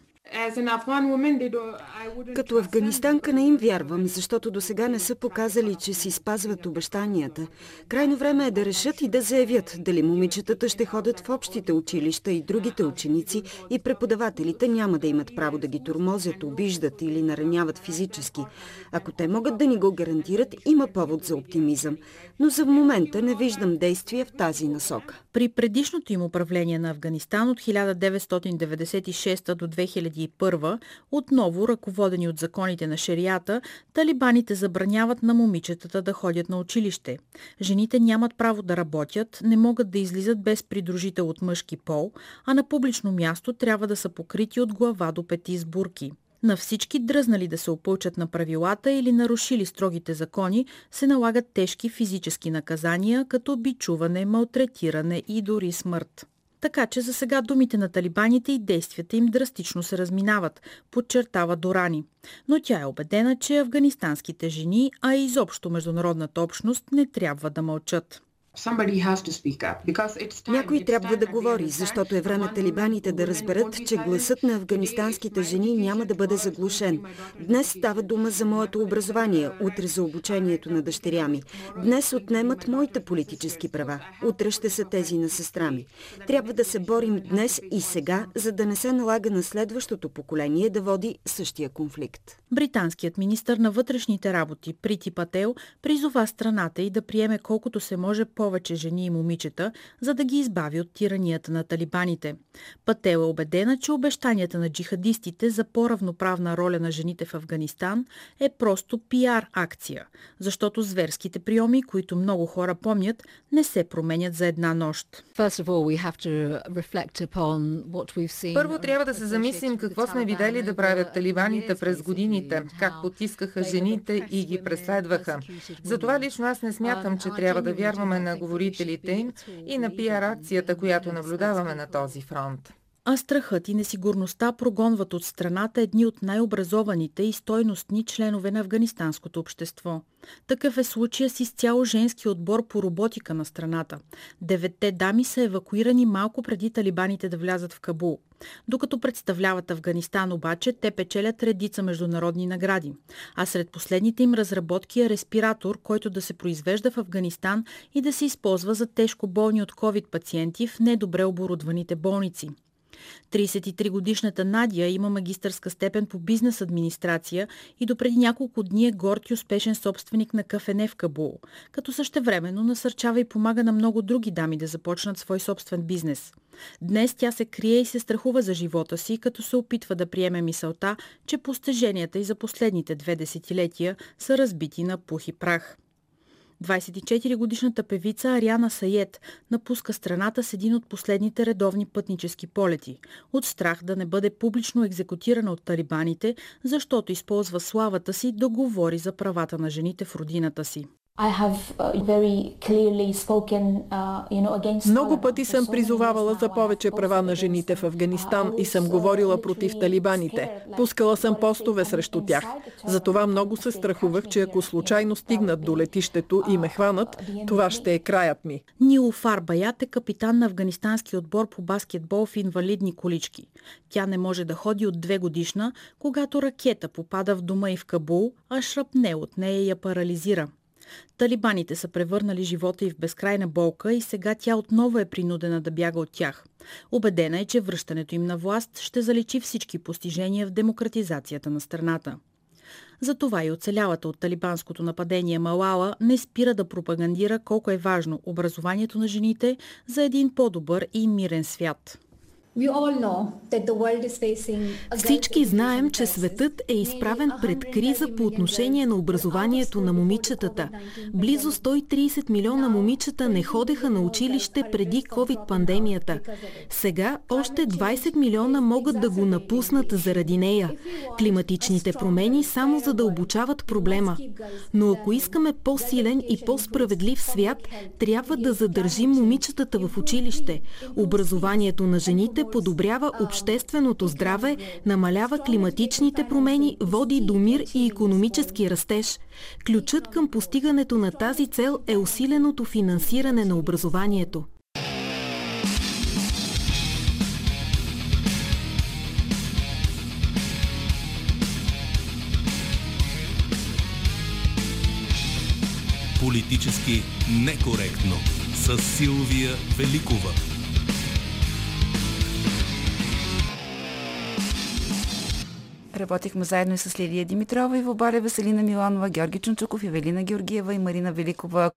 Като афганистанка не им вярвам, защото до сега не са показали, че си спазват обещанията. Крайно време е да решат и да заявят дали момичетата ще ходят в общите училища и другите ученици и преподавателите няма да имат право да ги тормозят, обиждат или нараняват физически. Ако те могат да ни го гарантират, има повод за оптимизъм. Но за момента не виждам действия в тази насока. При предишното им управление на Афганистан от 1996 до 2000 2001, отново ръководени от законите на шерията, талибаните забраняват на момичетата да ходят на училище. Жените нямат право да работят, не могат да излизат без придружител от мъжки пол, а на публично място трябва да са покрити от глава до пети с бурки. На всички дръзнали да се опълчат на правилата или нарушили строгите закони, се налагат тежки физически наказания, като бичуване, малтретиране и дори смърт. Така че за сега думите на талибаните и действията им драстично се разминават, подчертава Дорани. Но тя е убедена, че афганистанските жени, а и изобщо международната общност не трябва да мълчат. Някой трябва да говори, защото е време талибаните да разберат, че гласът на афганистанските жени няма да бъде заглушен. Днес става дума за моето образование, утре за обучението на дъщеря ми. Днес отнемат моите политически права, утре ще са тези на сестра ми. Трябва да се борим днес и сега, за да не се налага на следващото поколение да води същия конфликт. Британският министр на вътрешните работи Прити Пател призова страната и да приеме колкото се може по повече жени и момичета, за да ги избави от тиранията на талибаните. Пател е убедена, че обещанията на джихадистите за по-равноправна роля на жените в Афганистан е просто пиар акция, защото зверските приеми, които много хора помнят, не се променят за една нощ. Първо трябва да се замислим какво сме видели да правят талибаните през годините, как потискаха жените и ги преследваха. Затова лично аз не смятам, че трябва да вярваме на говорителите им и на пиар акцията, която наблюдаваме на този фронт. А страхът и несигурността прогонват от страната едни от най-образованите и стойностни членове на афганистанското общество. Такъв е случая с изцяло женски отбор по роботика на страната. Деветте дами са евакуирани малко преди талибаните да влязат в Кабул. Докато представляват Афганистан обаче, те печелят редица международни награди. А сред последните им разработки е респиратор, който да се произвежда в Афганистан и да се използва за тежко болни от COVID пациенти в недобре оборудваните болници. 33-годишната Надя има магистърска степен по бизнес администрация и допреди няколко дни е горд и успешен собственик на кафене в Кабул, като същевременно насърчава и помага на много други дами да започнат свой собствен бизнес. Днес тя се крие и се страхува за живота си, като се опитва да приеме мисълта, че постиженията и за последните две десетилетия са разбити на пух и прах. 24-годишната певица Ариана Саед напуска страната с един от последните редовни пътнически полети, от страх да не бъде публично екзекутирана от талибаните, защото използва славата си да говори за правата на жените в родината си. Uh, uh, Много пъти съм призовавала за повече права на жените в Афганистан и съм говорила против талибаните. Пускала съм постове срещу тях. Затова много се страхувах, че ако случайно стигнат до летището и ме хванат, това ще е краят ми. Нилофар Баят е капитан на афганистански отбор по баскетбол в инвалидни колички. Тя не може да ходи от две годишна, когато ракета попада в дома и в Кабул, а шрапне от нея я парализира. Талибаните са превърнали живота й в безкрайна болка и сега тя отново е принудена да бяга от тях. Обедена е, че връщането им на власт ще заличи всички постижения в демократизацията на страната. Затова и оцелялата от талибанското нападение Малала не спира да пропагандира колко е важно образованието на жените за един по-добър и мирен свят. Всички знаем, че светът е изправен пред криза по отношение на образованието на момичетата. Близо 130 милиона момичета не ходеха на училище преди COVID-пандемията. Сега още 20 милиона могат да го напуснат заради нея. Климатичните промени само за да проблема. Но ако искаме по-силен и по-справедлив свят, трябва да задържим момичетата в училище. Образованието на жените ще подобрява общественото здраве, намалява климатичните промени, води до мир и економически растеж. Ключът към постигането на тази цел е усиленото финансиране на образованието. Политически некоректно с Силвия Великова. Работихме заедно и с Лидия Димитрова, и Вобаля Веселина Миланова, Георги Чунчуков, Евелина Георгиева и Марина Великова.